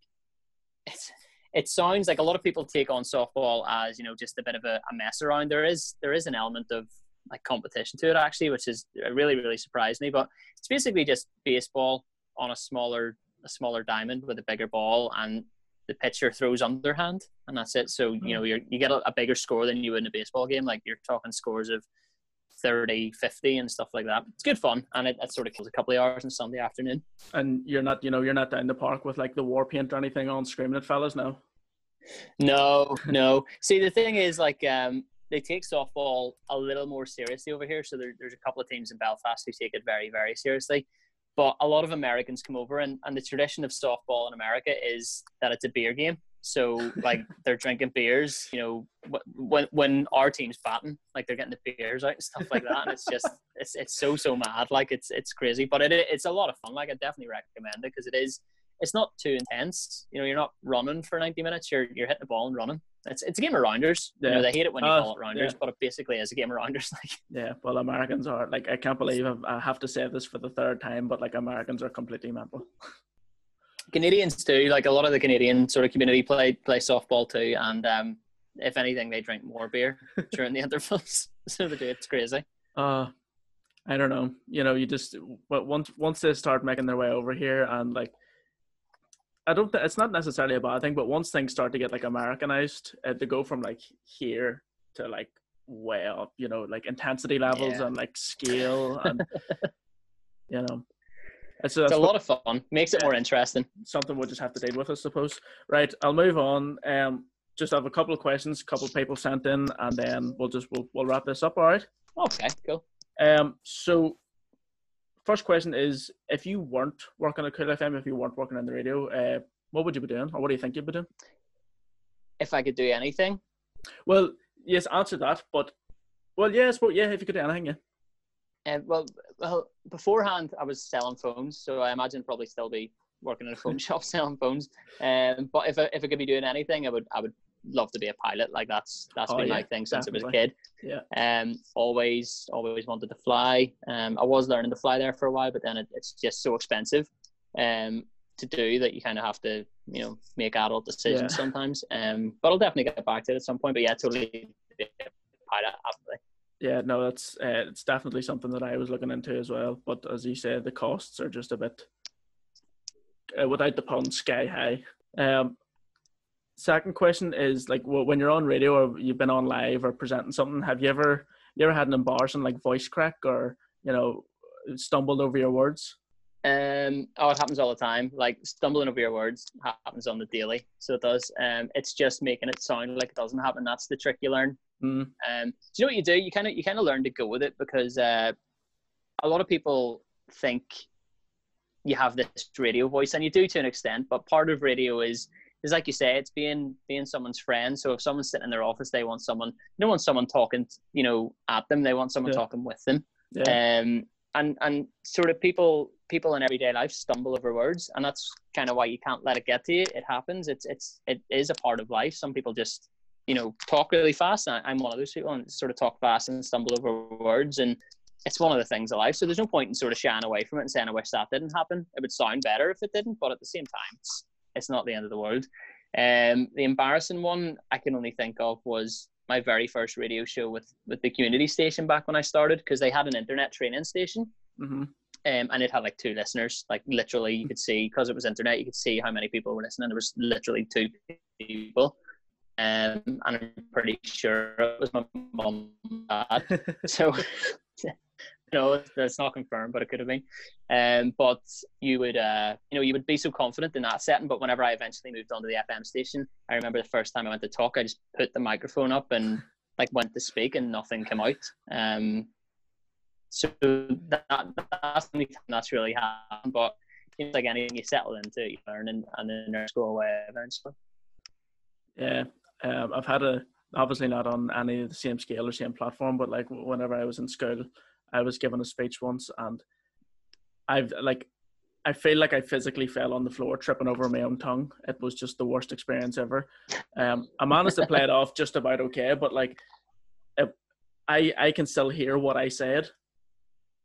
Speaker 2: it's, it sounds like a lot of people take on softball as you know just a bit of a, a mess around. There is there is an element of like competition to it actually, which is really really surprised me. But it's basically just baseball on a smaller a smaller diamond with a bigger ball, and the pitcher throws underhand, and that's it. So you know you you get a, a bigger score than you would in a baseball game. Like you're talking scores of 30, 50 and stuff like that. It's good fun, and it, it sort of kills a couple of hours on Sunday afternoon.
Speaker 1: And you're not, you know, you're not down the park with like the war paint or anything on screaming at fellas, no.
Speaker 2: No, no. See, the thing is, like, um, they take softball a little more seriously over here. So there, there's a couple of teams in Belfast who take it very, very seriously. But a lot of Americans come over, and, and the tradition of softball in America is that it's a beer game. So like they're drinking beers, you know, when when our team's batting, like they're getting the beers out and stuff like that. And it's just it's it's so so mad, like it's it's crazy, but it it's a lot of fun. Like I definitely recommend it because it is it's not too intense. You know, you're not running for 90 minutes. You're you're hitting the ball and running. It's it's a game of rounders. Yeah. You know, they hate it when you uh, call it rounders, yeah. but it basically is a game of rounders. Like
Speaker 1: yeah, well, Americans are like I can't believe I have to say this for the third time, but like Americans are completely mental.
Speaker 2: Canadians too. Like a lot of the Canadian sort of community play play softball too, and um, if anything, they drink more beer during the intervals. so they do. It's crazy.
Speaker 1: Uh, I don't know. You know, you just but once once they start making their way over here and like I don't. Th- it's not necessarily a bad thing, but once things start to get like Americanized, uh, to go from like here to like way up, you know, like intensity levels yeah. and like scale, and you know,
Speaker 2: it's, it's a lot of fun. Makes it more interesting.
Speaker 1: Something we'll just have to deal with, I suppose. Right, I'll move on. Um, just have a couple of questions, a couple of people sent in, and then we'll just we'll, we'll wrap this up. All right.
Speaker 2: Okay. Cool.
Speaker 1: Um. So first question is if you weren't working at Cool FM, if you weren't working on the radio, uh, what would you be doing, or what do you think you'd be doing?
Speaker 2: If I could do anything.
Speaker 1: Well, yes, answer that. But well, yes, but yeah, if you could do anything, yeah.
Speaker 2: And uh, well, well, beforehand I was selling phones, so I imagine I'd probably still be working in a phone shop selling phones. Um, but if I, if I could be doing anything, I would I would love to be a pilot. Like that's that's oh, been yeah, my thing since definitely. I was a kid.
Speaker 1: Yeah.
Speaker 2: Um, always always wanted to fly. Um, I was learning to fly there for a while, but then it, it's just so expensive. Um, to do that you kind of have to you know make adult decisions yeah. sometimes. Um, but I'll definitely get back to it at some point. But yeah, totally pilot absolutely.
Speaker 1: Yeah, no, that's uh, it's definitely something that I was looking into as well. But as you said, the costs are just a bit, uh, without the pun, sky high. Um, second question is like when you're on radio or you've been on live or presenting something, have you ever you ever had an embarrassing like voice crack or you know stumbled over your words?
Speaker 2: Um, oh, it happens all the time. Like stumbling over your words happens on the daily, so it does. Um, it's just making it sound like it doesn't happen. That's the trick you learn.
Speaker 1: Mm.
Speaker 2: Um, do you know what you do? You kind of you kind of learn to go with it because uh, a lot of people think you have this radio voice, and you do to an extent. But part of radio is is like you say, it's being being someone's friend. So if someone's sitting in their office, they want someone. They don't want someone talking, you know, at them. They want someone
Speaker 1: Yeah.
Speaker 2: talking with them.
Speaker 1: Yeah.
Speaker 2: Um, and and sort of people people in everyday life stumble over words, and that's kind of why you can't let it get to you. It happens. It's it's it is a part of life. Some people just you know talk really fast. And I'm one of those people, and sort of talk fast and stumble over words, and it's one of the things of life. So there's no point in sort of shying away from it and saying I wish that didn't happen. It would sound better if it didn't, but at the same time, it's it's not the end of the world. Um, the embarrassing one I can only think of was my very first radio show with with the community station back when I started because they had an internet training station
Speaker 1: hmm
Speaker 2: um, and it had like two listeners. Like literally, you could see because it was internet, you could see how many people were listening. There was literally two people, um, and I'm pretty sure it was my mom, and dad. So, no, that's not confirmed, but it could have been. Um, but you would, uh, you know, you would be so confident in that setting. But whenever I eventually moved on to the FM station, I remember the first time I went to talk, I just put the microphone up and like went to speak, and nothing came out. Um, so that that's the only time that's really happened. But it's like anything, you settle into you learn, and, and the nerves go away eventually.
Speaker 1: Yeah, um, I've had a obviously not on any of the same scale or same platform, but like whenever I was in school, I was given a speech once, and I've like I feel like I physically fell on the floor, tripping over my own tongue. It was just the worst experience ever. Um, I managed to play it off just about okay, but like, it, I I can still hear what I said.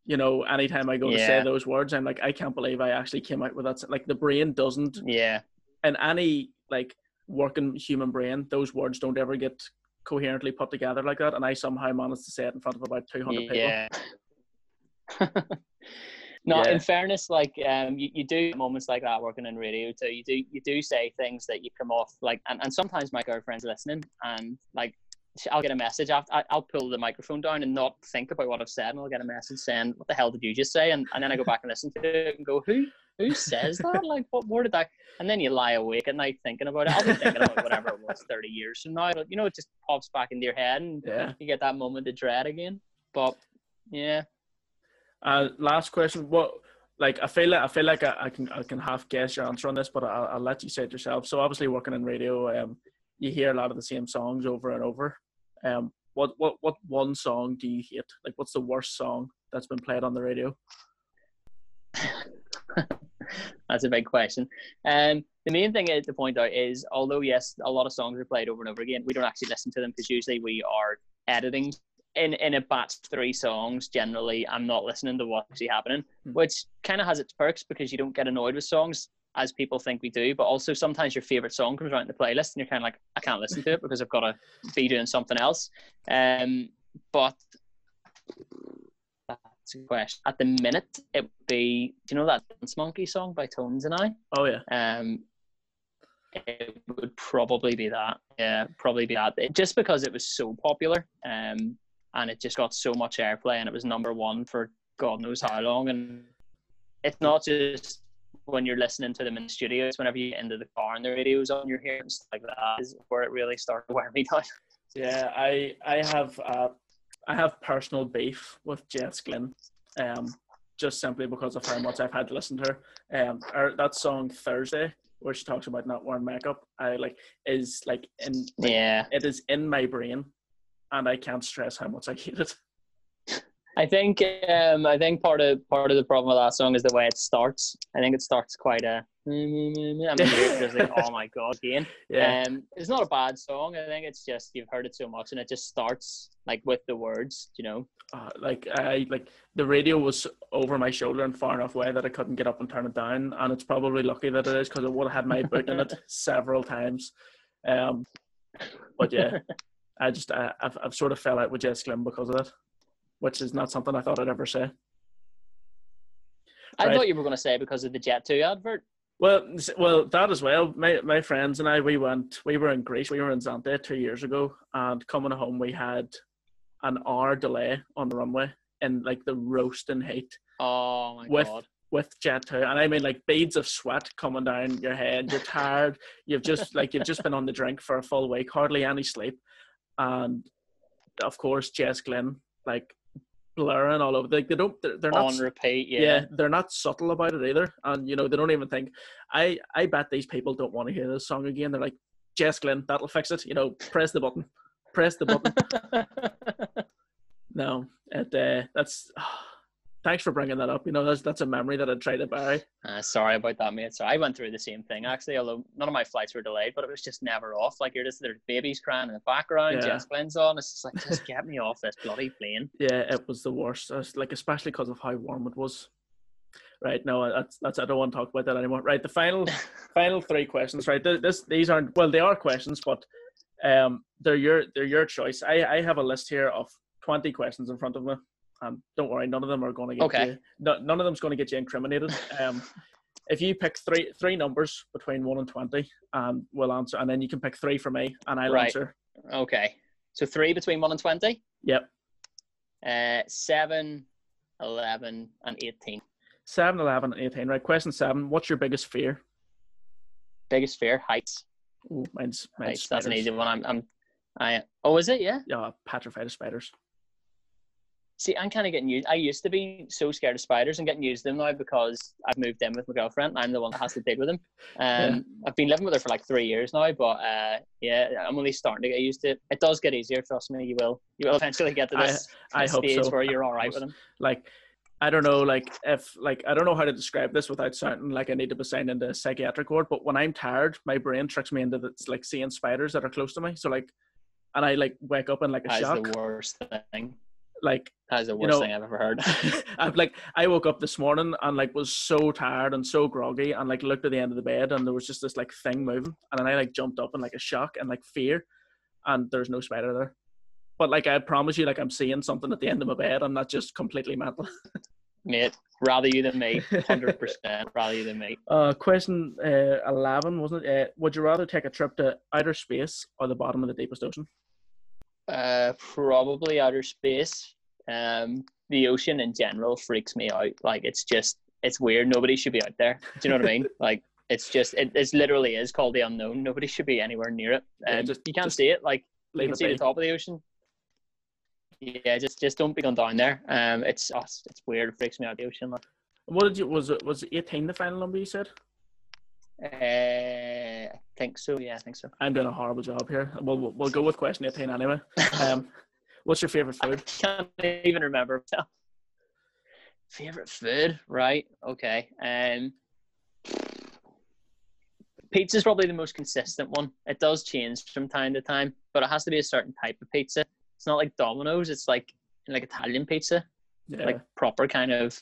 Speaker 1: You know, anytime I go to say those words, I'm like, I can't believe I actually came out with that. Like the brain doesn't
Speaker 2: Yeah,
Speaker 1: And any like working human brain, those words don't ever get coherently put together like that. And I somehow managed to say it in front of about 200 people.
Speaker 2: yeah. no,
Speaker 1: Yeah.
Speaker 2: in fairness, like um, you, you do moments like that working in radio too. You do you do say things that you come off like, and, and sometimes my girlfriend's listening, and like I'll get a message after I, I'll pull the microphone down and not think about what I've said, and I'll get a message saying, "What the hell did you just say?" And, and then I go back and listen to it and go, "Who who says that? Like, what word did that? And then you lie awake at night thinking about it. I'll be thinking about whatever it was thirty years from now. You know, it just pops back into your head, and
Speaker 1: Yeah.
Speaker 2: you get that moment of dread again. But yeah,
Speaker 1: Uh, last question. What like I feel like I feel like I, I can I can half guess your answer on this, but I'll, I'll let you say it yourself. So obviously working in radio, um, you hear a lot of the same songs over and over. Um, what what what one song do you hate? Like, what's the worst song that's been played on the radio?
Speaker 2: that's a big question. Um, the main thing to point out is, although yes, a lot of songs are played over and over again, we don't actually listen to them because usually we are editing in in a batch three songs. Generally, I'm not listening to what's actually happening,
Speaker 1: Hmm.
Speaker 2: which kind of has its perks because you don't get annoyed with songs as people think we do. But also sometimes your favorite song comes out in the playlist and you're kind of like, I can't listen to it because I've got to be doing something else. Um, but a question. At the minute, it would be. Do you know that Dance Monkey song by Tones and I?
Speaker 1: Oh yeah,
Speaker 2: Um, it would probably be that. Yeah, probably be that. It- just because it was so popular, um, and it just got so much airplay, and it was number one for God knows how long. And it's not just when you're listening to them in the studio; it's whenever you get into the car and the radio's on, you're hearing stuff like that. Is where it really started to wear me down.
Speaker 1: yeah. I I have uh, I have personal beef with Jess Glynne, um, just simply because of how much I've had to listen to her. Um, or that song Thursday, where she talks about not wearing makeup, I like is like in
Speaker 2: Yeah.
Speaker 1: it is in my brain, and I can't stress how much I hate it.
Speaker 2: I think um, I think part of part of the problem with that song is the way it starts. I think it starts quite a. I mean, you're just like, oh my god, again.
Speaker 1: Yeah,
Speaker 2: Um, it's not a bad song. I think it's just you've heard it so much, and it just starts like with the words, you know.
Speaker 1: uh, like I like the radio was over my shoulder and far enough away that I couldn't get up and turn it down, and it's probably lucky that it is because it would have had my boot in it several times. Um, but yeah, I just I, I've I've sort of fell out with Jess Glynne because of that, which is not something I thought I'd ever say.
Speaker 2: I
Speaker 1: Right.
Speaker 2: thought you were going to say because of the Jet Two advert.
Speaker 1: Well, well, that as well. My my friends and I, we went. We were in Greece. We were in Zante two years ago, and coming home, we had an hour delay on the runway in like the roasting heat
Speaker 2: Oh my
Speaker 1: With-
Speaker 2: god.
Speaker 1: with Jet2. And I mean like beads of sweat coming down your head. You're tired. You've just like you've just been on the drink for a full week, hardly any sleep. And of course Jess Glynne, like blurring all over. Like they don't they're, they're not
Speaker 2: On repeat,
Speaker 1: yeah.
Speaker 2: yeah.
Speaker 1: they're not subtle about it either and you know they don't even think i i bet these people don't want to hear this song again they're like jess glynne that'll fix it you know press the button press the button no it uh that's thanks for bringing that up you know that's that's a memory that i try to bury
Speaker 2: Uh, sorry about that, mate. So I went through the same thing actually. Although none of my flights were delayed, but it was just never off. Like you're just there's babies crying in the background,
Speaker 1: Yeah.
Speaker 2: Jess Glynne's on. It's just like just get me off this bloody plane.
Speaker 1: yeah it was the worst It's like especially because of how warm it was right no that's that's i don't want to talk about that anymore right the final final three questions right Th- this these aren't well they are questions but um they're your they're your choice i i have a list here of 20 questions in front of me and don't worry none of them are going to get
Speaker 2: Okay.
Speaker 1: you no, none of them's going to get you incriminated um if you pick three three numbers between 1 and 20 and we'll answer and then you can pick three for me and i'll
Speaker 2: Right.
Speaker 1: answer
Speaker 2: Okay. So three between one and twenty.
Speaker 1: yep
Speaker 2: Uh, seven, 11, and eighteen.
Speaker 1: 7 11 and 18 right question 7 what's your biggest fear
Speaker 2: Biggest fear heights.
Speaker 1: Ooh, mine's, mine's
Speaker 2: Heights. That's an easy one. I'm. I'm. I. Oh, is it? Yeah.
Speaker 1: yeah petrified of spiders
Speaker 2: See, I'm kind of getting used. I used to be so scared of spiders and getting used to them now because I've moved in with my girlfriend. I'm the one that has to deal with them. Um, I've been living with her for like three years now, but uh, yeah, I'm only starting to get used to it. It does get easier. Trust me, you will. You will eventually get to this
Speaker 1: I hope
Speaker 2: stage
Speaker 1: so.
Speaker 2: where you're all right with them.
Speaker 1: like I don't know, like if like I don't know how to describe this without sounding like I need to be signed into a psychiatric ward, but when I'm tired, my brain tricks me into it's like seeing spiders that are close to me. So like and I like wake up in like a
Speaker 2: That's
Speaker 1: shock.
Speaker 2: the worst thing.
Speaker 1: Like
Speaker 2: That's the
Speaker 1: You
Speaker 2: worst
Speaker 1: know-
Speaker 2: thing I've ever heard.
Speaker 1: I've like I woke up this morning and like was so tired and so groggy and like looked at the end of the bed and there was just this like thing moving and then I like jumped up in like a shock and like fear and there's no spider there. But like I promise you, like I'm seeing something at the end of my bed. I'm not just completely mental.
Speaker 2: Mate, rather you than me. 100% rather you than me.
Speaker 1: Uh, question uh, 11, wasn't it? Uh, would you rather take a trip to outer space or the bottom of the deepest ocean?
Speaker 2: Uh, probably outer space. Um, the ocean in general freaks me out. Like it's just it's weird. Nobody should be out there. Do you know what I mean? Like it's just it it's literally is called the unknown. Nobody should be anywhere near it.
Speaker 1: Yeah,
Speaker 2: Um,
Speaker 1: just-
Speaker 2: you can't see it. Like you can see
Speaker 1: be.
Speaker 2: the top of the ocean. Yeah, just just don't be going down there. Um, it's oh, it's, weird. It freaks me out. The ocean. Like.
Speaker 1: What did you, was it, was 18 the final number you said?
Speaker 2: Uh, I think so. Yeah, I think so.
Speaker 1: I'm doing a horrible job here. We'll, we'll, we'll go with question 18 anyway. Um, what's your favorite
Speaker 2: I
Speaker 1: food?
Speaker 2: can't even remember. Favorite food, right? Okay. Um, pizza's probably the most consistent one. It does change from time to time, but it has to be a certain type of pizza. It's not like Domino's. It's like like Italian pizza,
Speaker 1: Yeah.
Speaker 2: like proper kind of.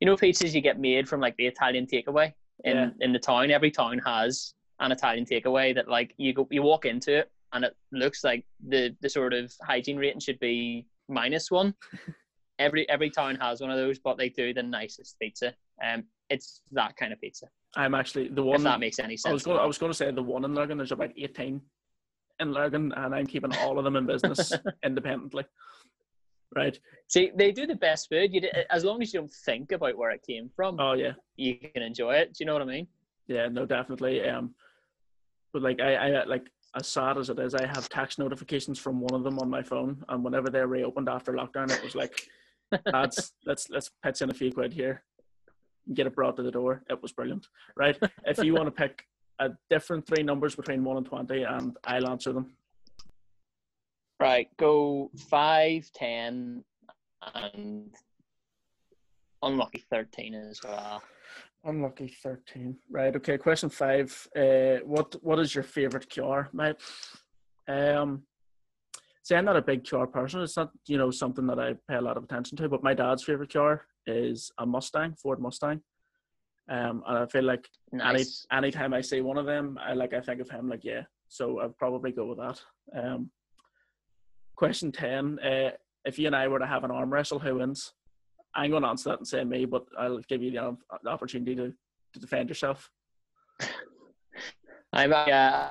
Speaker 2: You know, pizzas you get made from like the Italian takeaway in
Speaker 1: Yeah.
Speaker 2: in the town. Every town has an Italian takeaway that like you go you walk into it and it looks like the the sort of hygiene rating should be minus one. every every town has one of those, but they do the nicest pizza. Um, it's that kind of pizza.
Speaker 1: I'm actually the
Speaker 2: If
Speaker 1: one.
Speaker 2: that makes any
Speaker 1: I
Speaker 2: sense.
Speaker 1: was going. I was going to say the one in Lurgan. There's about 18 in Lurgan, and I'm keeping all of them in business independently. Right.
Speaker 2: See, they do the best food. You as long as you don't think about where it came from,
Speaker 1: Oh yeah.
Speaker 2: you can enjoy it. Do you know what I mean?
Speaker 1: Yeah. No. Definitely. Um. But like I, I like as sad as it is, I have tax notifications from one of them on my phone, and whenever they reopened after lockdown, it was like, lads, let's let's pitch in a few quid here, get it brought to the door. It was brilliant. Right. if you want to pick a different three numbers between one and twenty, and I'll answer them.
Speaker 2: Right, go five, ten, and unlucky thirteen as well.
Speaker 1: Unlucky thirteen. Right. Okay. Question five. Uh, what What is your favorite cure, mate? Um, see, I'm not a big cure person. It's not you know something that I pay a lot of attention to. But my dad's favorite cure is a Mustang, Ford Mustang. Um, and I feel like
Speaker 2: Nice.
Speaker 1: any anytime I see one of them, I like I think of him like yeah. So I'd probably go with that. Um, question ten. Uh, if you and I were to have an arm wrestle, who wins? I'm going to answer that and say me, but I'll give you the, the opportunity to, to defend yourself.
Speaker 2: I'm uh,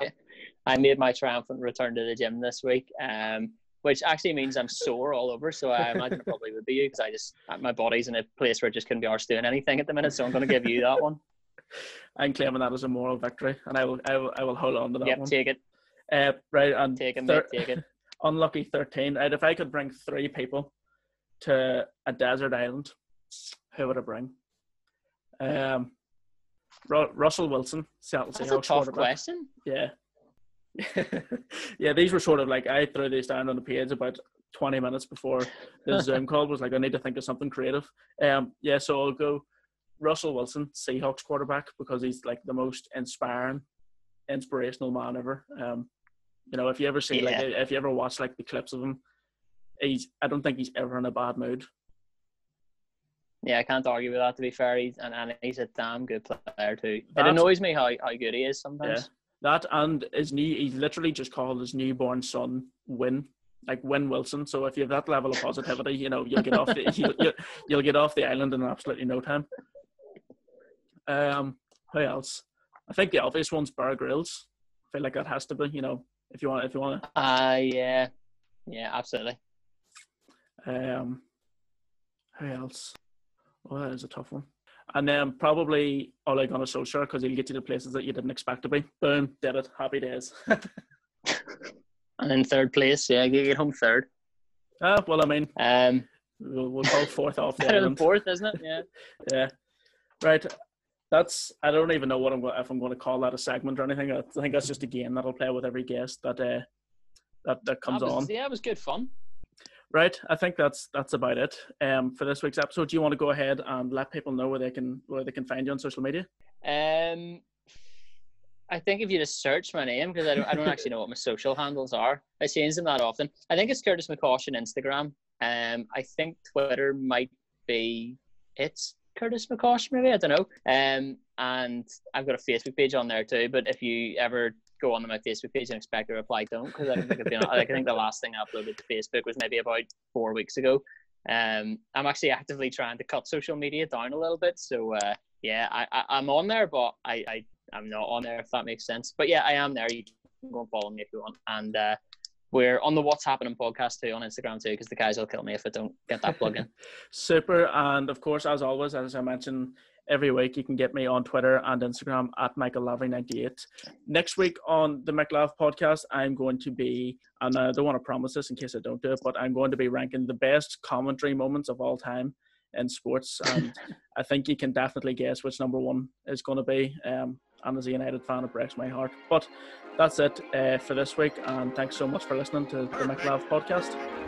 Speaker 2: I made my triumphant return to the gym this week. Um, which actually means I'm sore all over. So I imagine it probably would be you because I just my body's in a place where it just couldn't be arse doing anything at the minute. So I'm going to give you that one.
Speaker 1: I'm claiming that as a moral victory, and I will I will, I will hold on to that
Speaker 2: yep,
Speaker 1: one.
Speaker 2: take it.
Speaker 1: Uh, right, and
Speaker 2: Take it,
Speaker 1: thir-
Speaker 2: mate. Take it.
Speaker 1: Unlucky 13. Right, if I could bring three people to a desert island, who would I bring? Um, Ru- Russell Wilson, Seattle
Speaker 2: That's a tough question.
Speaker 1: Yeah. yeah, these were sort of like I threw these down on the page about 20 minutes before the Zoom call was like, I need to think of something creative. Um, yeah, so I'll go Russell Wilson, Seahawks quarterback, because he's like the most inspiring, inspirational man ever. Um, you know, if you ever see like if you ever watch like the clips of him, he's I don't think he's ever in a bad mood.
Speaker 2: Yeah, I can't argue with that. To be fair, he's and, and he's a damn good player too. It annoys me how, how good he is sometimes.
Speaker 1: Yeah, That and his new he literally just called his newborn son Win. Like Win Wilson. So if you have that level of positivity, you know, you'll get off the you'll, you'll, you'll get off the island in absolutely no time. Um who else? I think the obvious one's Bear Grylls. I feel like that has to be, you know, if you want if you want to
Speaker 2: Ah, yeah, yeah, absolutely.
Speaker 1: Um, who else? Well, that is a tough one. And then probably Ole Gunnar Solskjaer because he'll get you to places that you didn't expect to be. Boom, did it. Happy days.
Speaker 2: And in third place, yeah, you get home third.
Speaker 1: ah, well, I mean,
Speaker 2: Um,
Speaker 1: we'll, we'll call fourth off the
Speaker 2: better than
Speaker 1: island.
Speaker 2: fourth, isn't it? Yeah.
Speaker 1: Yeah, right. That's I don't even know what I'm going if I'm going to call that a segment or anything. I think that's just a game that I'll play with every guest that uh, that that comes
Speaker 2: That was-
Speaker 1: on.
Speaker 2: Yeah, it was good fun.
Speaker 1: Right. I think that's that's about it um, for this week's episode. Do you want to go ahead and let people know where they can where they can find you on social media?
Speaker 2: Um, I think if you just search my name, because I don't, I don't actually know what my social handles are. I change them that often. I think it's Curtis McCosh on Instagram. Um, I think Twitter might be it's Curtis McCosh, maybe I don't know. Um, and I've got a Facebook page on there too. But if you ever go onto my Facebook page and expect a reply, don't, because I don't think I've been. I think the last thing I uploaded to Facebook was maybe about four weeks ago. Um, I'm actually actively trying to cut social media down a little bit. So uh, yeah, I, I I'm on there, but I, I I'm not on there if that makes sense. But yeah, I am there. You can go and follow me if you want. And uh, we're on the What's Happening podcast too on Instagram too, because the guys will kill me if I don't get that plug in.
Speaker 1: Super. And of course, as always, as I mentioned every week, you can get me on Twitter and Instagram at Michael Lavery98. Next week on the McLav podcast, I'm going to be, and I don't want to promise this in case I don't do it, but I'm going to be ranking the best commentary moments of all time in sports. And I think you can definitely guess which number one is going to be. Um, and as a United fan, it breaks my heart. But that's it uh, for this week. And thanks so much for listening to the McLav podcast.